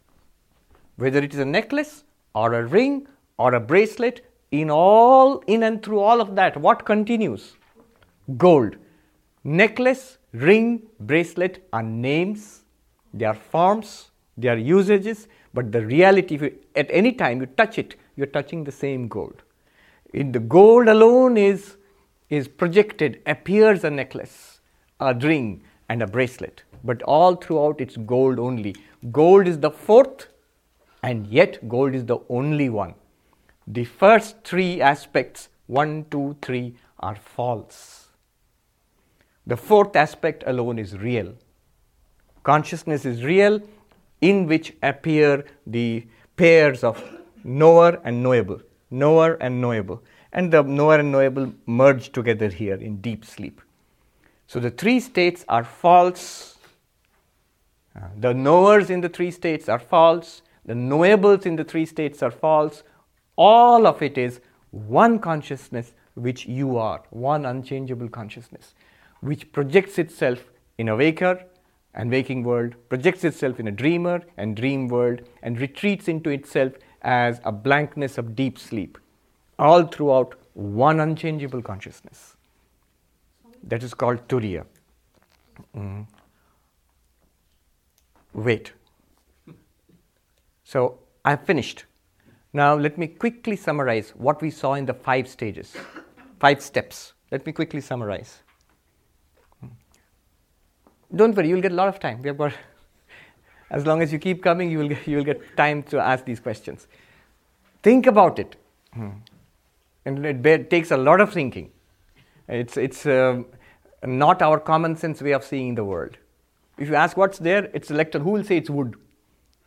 whether it is a necklace or a ring or a bracelet, in all, in and through all of that, what continues? Gold. Necklace, ring, bracelet are names, they are forms, they are usages, but the reality, you, at any time you touch it, you're touching the same gold. In the gold alone is, is projected, appears a necklace, a ring, and a bracelet, but all throughout it's gold only. Gold is the fourth, and yet gold is the only one. The first three aspects, one, two, three, are false. The fourth aspect alone is real. Consciousness is real, in which appear the pairs of knower and knowable, knower and knowable. And the knower and knowable merge together here in deep sleep. So the three states are false. Uh, the knowers in the three states are false. The knowables in the three states are false. All of it is one consciousness which you are, one unchangeable consciousness, which projects itself in a waker and waking world, projects itself in a dreamer and dream world, and retreats into itself as a blankness of deep sleep, all throughout one unchangeable consciousness. That is called Turiya. Mm. Wait. So I've finished. Now let me quickly summarize what we saw in the five stages, five steps. Let me quickly summarize. Don't worry, you'll get a lot of time. We have got, as long as you keep coming, you will get, you will get time to ask these questions. Think about it. Hmm. And it takes a lot of thinking. It's, it's um, not our common sense way of seeing the world. If you ask what's there, it's lectern. Who will say it's wood?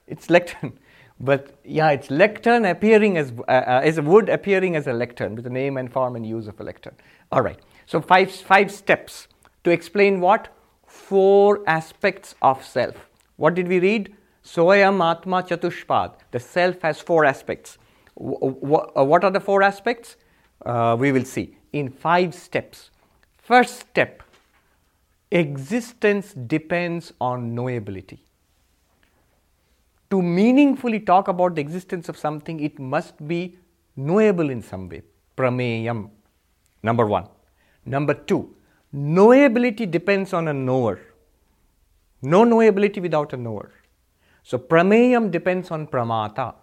It's lectern. But yeah, it's lectern appearing as, uh, uh, as a wood appearing as a lectern with the name and form and use of a lectern. All right. So five, five steps to explain what? Four aspects of self. What did we read? Soyam Atma Chatushpat. The self has four aspects. Uh, what are the four aspects? Uh, we will see in five steps. First step existence depends on knowability. To meaningfully talk about the existence of something, it must be knowable in some way. Prameyam. Number one. Number two, knowability depends on a knower. No knowability without a knower. So prameyam depends on pramata.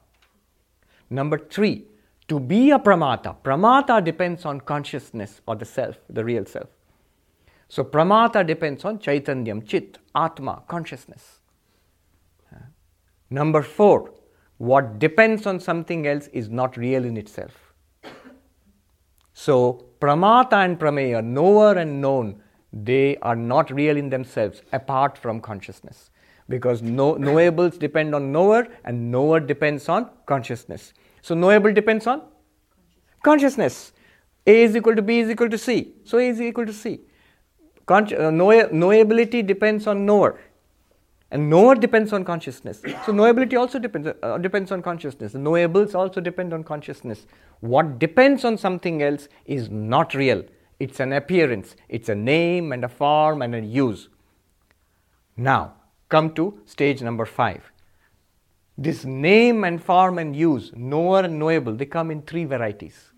Number three, to be a pramata, pramata depends on consciousness or the self, the real self. So pramata depends on chaitanyam, chit, atma, consciousness. Number four, what depends on something else is not real in itself. So Pramata and Prameya, knower and known, they are not real in themselves apart from consciousness. Because know, knowables depend on knower and knower depends on consciousness. So knowable depends on consciousness. A is equal to B is equal to C. So A is equal to C. Uh, know- knowability depends on knower. And knower depends on consciousness. So knowability also depends, uh, depends on consciousness. The knowables also depend on consciousness. What depends on something else is not real. It's an appearance, it's a name and a form and a use. Now, come to stage number five. This name and form and use, knower and knowable, they come in three varieties.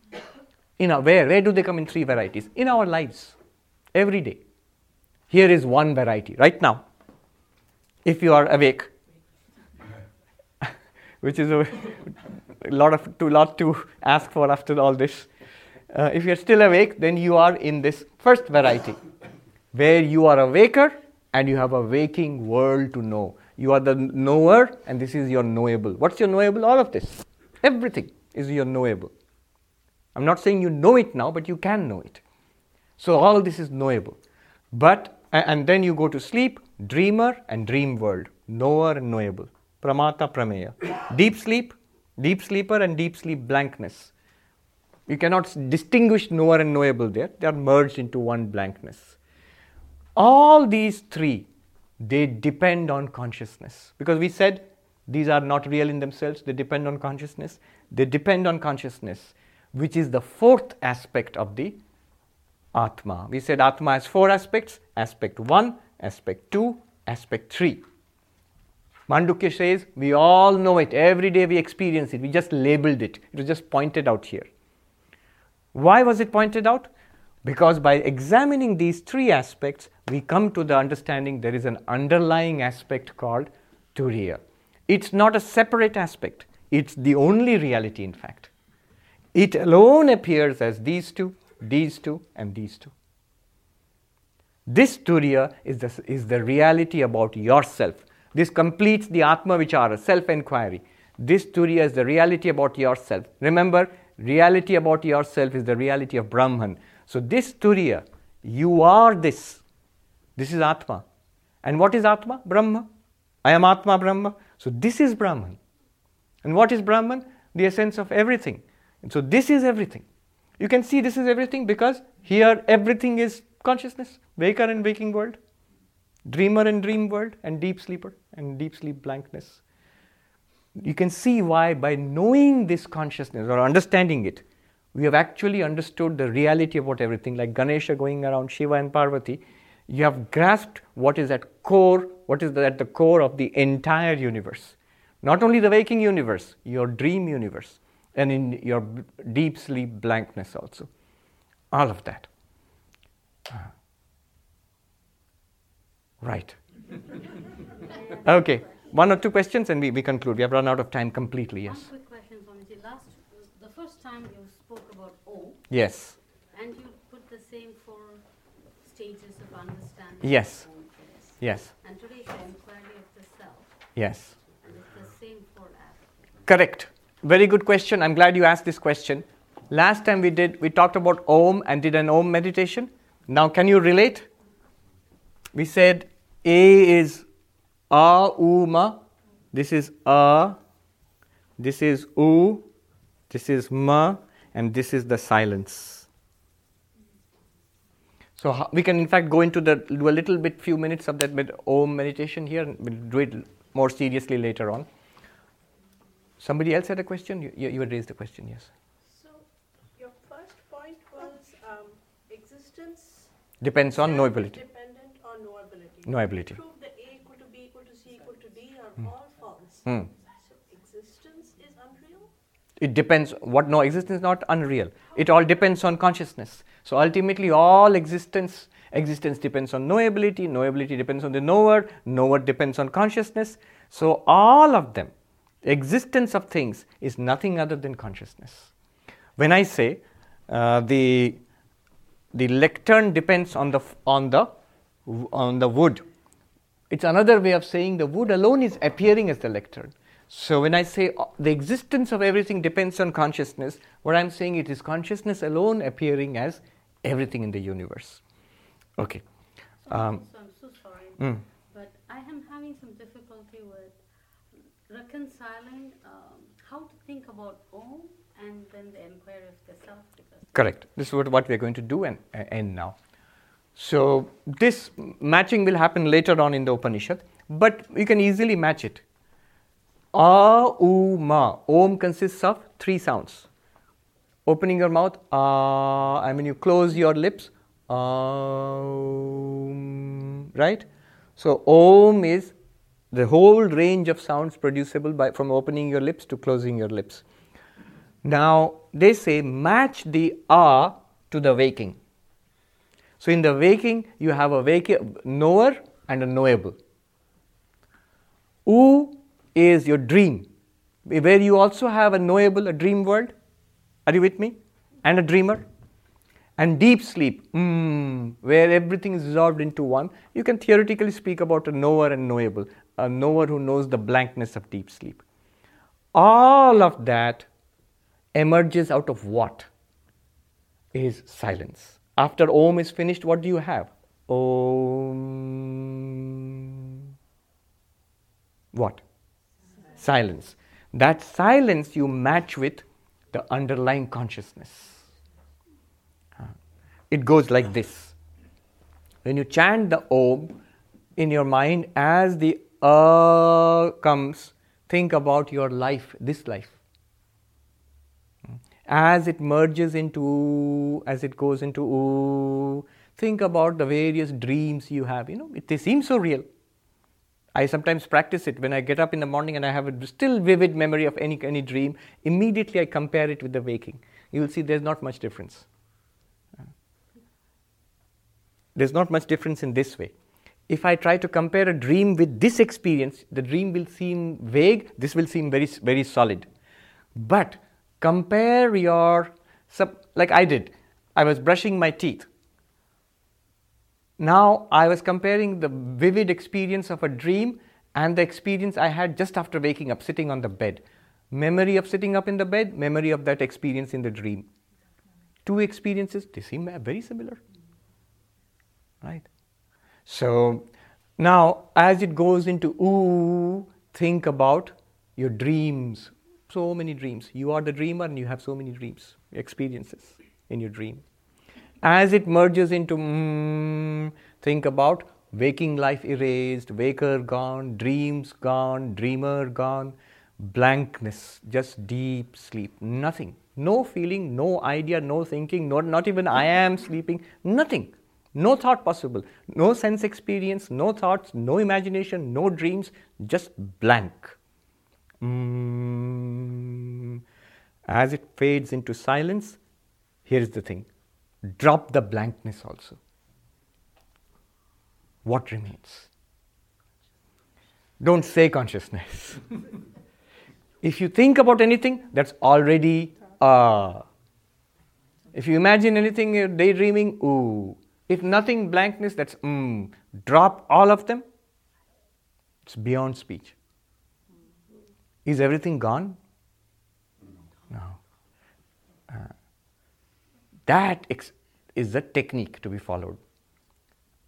In our, where? Where do they come in three varieties? In our lives, every day. Here is one variety, right now. If you are awake, which is a lot of too lot to ask for after all this. Uh, if you're still awake, then you are in this first variety, where you are a waker and you have a waking world to know. You are the knower, and this is your knowable. What's your knowable? All of this. Everything is your knowable. I'm not saying you know it now, but you can know it. So all this is knowable. But and then you go to sleep, dreamer and dream world, knower and knowable. Pramata prameya. Deep sleep, deep sleeper and deep sleep blankness. You cannot distinguish knower and knowable there. They are merged into one blankness. All these three, they depend on consciousness. Because we said these are not real in themselves, they depend on consciousness. They depend on consciousness, which is the fourth aspect of the Atma. We said Atma has four aspects aspect 1, aspect 2, aspect 3. Mandukya says we all know it, every day we experience it, we just labeled it, it was just pointed out here. Why was it pointed out? Because by examining these three aspects, we come to the understanding there is an underlying aspect called Turiya. It's not a separate aspect, it's the only reality, in fact. It alone appears as these two, these two, and these two. This Turiya is the, is the reality about yourself. This completes the Atma Vichara, self inquiry. This Turiya is the reality about yourself. Remember, reality about yourself is the reality of Brahman. So, this Turiya, you are this. This is Atma. And what is Atma? Brahma. Ayam Atma Brahma. So, this is Brahman. And what is Brahman? The essence of everything. And so, this is everything. You can see this is everything because here everything is consciousness, waker and waking world, dreamer and dream world, and deep sleeper and deep sleep blankness. You can see why, by knowing this consciousness or understanding it, we have actually understood the reality about everything, like Ganesha going around Shiva and Parvati. You have grasped what is at core, what is at the core of the entire universe. Not only the waking universe, your dream universe, and in your deep sleep blankness also. All of that. Ah. Right. okay. One or two questions and we, we conclude. We have run out of time completely, yes. One quick question, Swamiji. Last, the first time you spoke about O. Yes. And you put the same four stages of understanding. Yes. Yes. And today is inquiry of the self. Yes. And it's the same four aspects. Correct. Very good question. I'm glad you asked this question. Last time we did, we talked about Om and did an Om meditation. Now, can you relate? We said A is A, U, Ma. This is A. This is U. This is Ma. And this is the silence. So we can, in fact, go into the do a little bit, few minutes of that med- Om meditation here, and we'll do it more seriously later on. Somebody else had a question? You, you, you had raised a question, yes. So, your first point was um, existence Depends on knowability. dependent on knowability. Knowability. Prove the A equal to B equal to C equal to D are Hmm. all false. Hmm. So, existence is unreal? It depends. What no existence is not unreal. It all depends on consciousness. So ultimately, all existence existence depends on knowability. Knowability depends on the knower. Knower depends on consciousness. So all of them, existence of things is nothing other than consciousness. When I say uh, the the lectern depends on the on the on the wood, it's another way of saying the wood alone is appearing as the lectern. So when I say uh, the existence of everything depends on consciousness, what I'm saying it is consciousness alone appearing as everything in the universe. Okay. Um, so I'm so sorry, mm. but I am having some difficulty with reconciling um, how to think about Om and then the inquiry of the self. Correct. This is what, we're going to do and end now. So this matching will happen later on in the Upanishad, but you can easily match it. A, U, Ma. Om consists of three sounds. Opening your mouth, ah, and when you close your lips, um, right? So Om is the whole range of sounds producible by from opening your lips to closing your lips. Now they say match the ah to the waking. So in the waking, you have a waking knower and a knowable. U is your dream, where you also have a knowable, a dream world. Are you with me? And a dreamer. And deep sleep, mm, where everything is dissolved into one. You can theoretically speak about a knower and knowable, a, a knower who knows the blankness of deep sleep. All of that emerges out of what? Is silence. After Om is finished, what do you have? Om. What? Silence. That silence you match with the underlying consciousness. It goes like this. When you chant the Om in your mind, as the uh comes, think about your life, this life. As it merges into, as it goes into ooh, think about the various dreams you have. You know, it, they seem so real. I sometimes practice it when I get up in the morning and I have a still vivid memory of any, any dream. Immediately I compare it with the waking. You will see there's not much difference. There's not much difference in this way. If I try to compare a dream with this experience, the dream will seem vague, this will seem very, very solid. But compare your, sub like I did, I was brushing my teeth. Now I was comparing the vivid experience of a dream and the experience I had just after waking up, sitting on the bed. Memory of sitting up in the bed, memory of that experience in the dream. Two experiences, they seem very similar. Right? So now, as it goes into ooh, think about your dreams. So many dreams. You are the dreamer and you have so many dreams, experiences in your dream. As it merges into mm, think about waking life erased, waker gone, dreams gone, dreamer gone, blankness, just deep sleep, nothing. No feeling, no idea, no thinking, not, not even I am sleeping, nothing. No thought possible, no sense experience, no thoughts, no imagination, no dreams, just blank. Mm. As it fades into silence, here's the thing drop the blankness also. What remains? Don't say consciousness. if you think about anything, that's already ah. If you imagine anything, you're daydreaming, ooh. If nothing, blankness, that's mm. Drop all of them. It's beyond speech. Is everything gone? No. Uh, that ex- is the technique to be followed.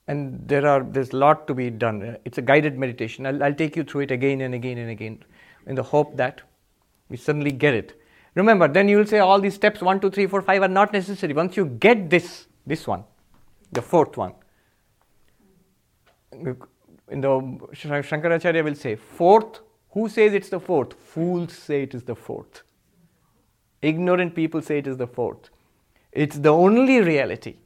And there are there's a lot to be done. It's a guided meditation. I'll, I'll take you through it again and again and again, in the hope that we suddenly get it. Remember, then you will say all these steps one, two, three, four, five are not necessary. Once you get this, this one, the fourth one, in the Shankaracharya will say, fourth, who says it's the fourth? Fools say it is the fourth. Ignorant people say it is the fourth. It's the only reality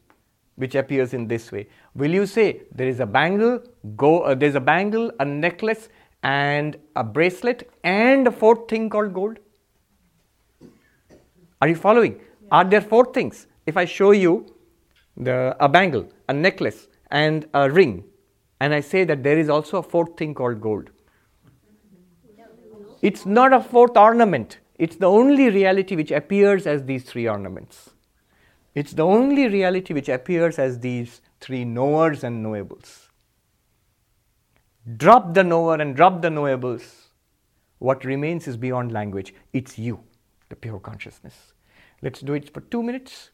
which appears in this way. Will you say there is a bangle, go, uh, there's a bangle, a necklace, and a bracelet, and a fourth thing called gold? Are you following? Yeah. Are there four things? If I show you the, a bangle, a necklace, and a ring, and I say that there is also a fourth thing called gold. It's not a fourth ornament, it's the only reality which appears as these three ornaments. It's the only reality which appears as these three knowers and knowables. Drop the knower and drop the knowables. What remains is beyond language. It's you, the pure consciousness. Let's do it for two minutes.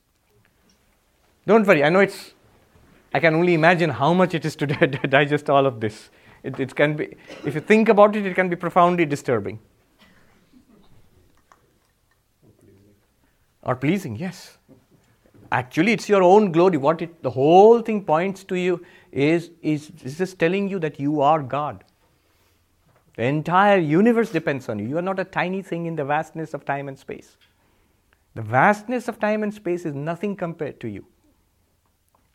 Don't worry, I know it's, I can only imagine how much it is to digest all of this. It, it can be, if you think about it, it can be profoundly disturbing. Or pleasing, yes. Actually, it's your own glory. What it, the whole thing points to you is, is, is just telling you that you are God. The entire universe depends on you. You are not a tiny thing in the vastness of time and space. The vastness of time and space is nothing compared to you.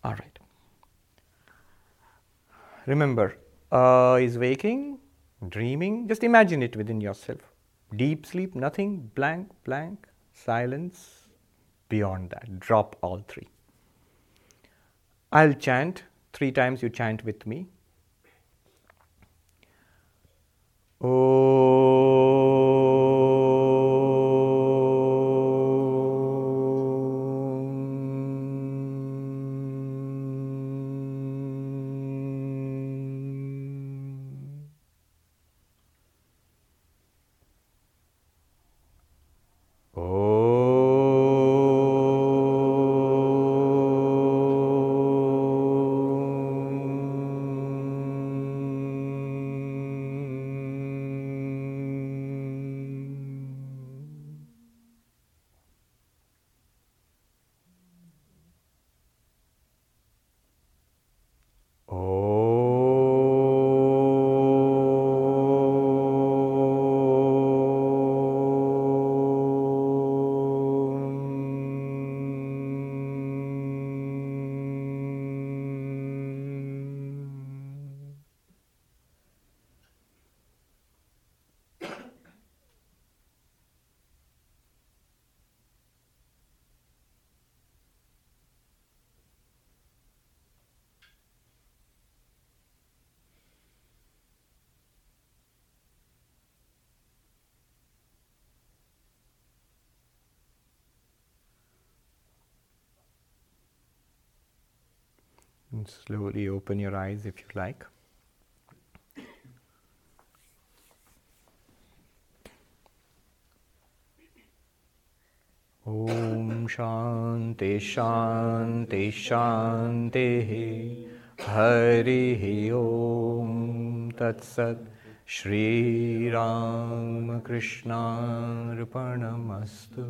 All right. Remember, uh, is waking, dreaming. Just imagine it within yourself. Deep sleep, nothing, blank, blank, silence. Beyond that, drop all three. I'll chant. Three times you chant with me. Oh. slowly open your eyes if you like. ॐ शान्ति शान्ति शान्तिः हरिः ॐ तत्सत् श्रीरामकृष्णार्पणमस्तु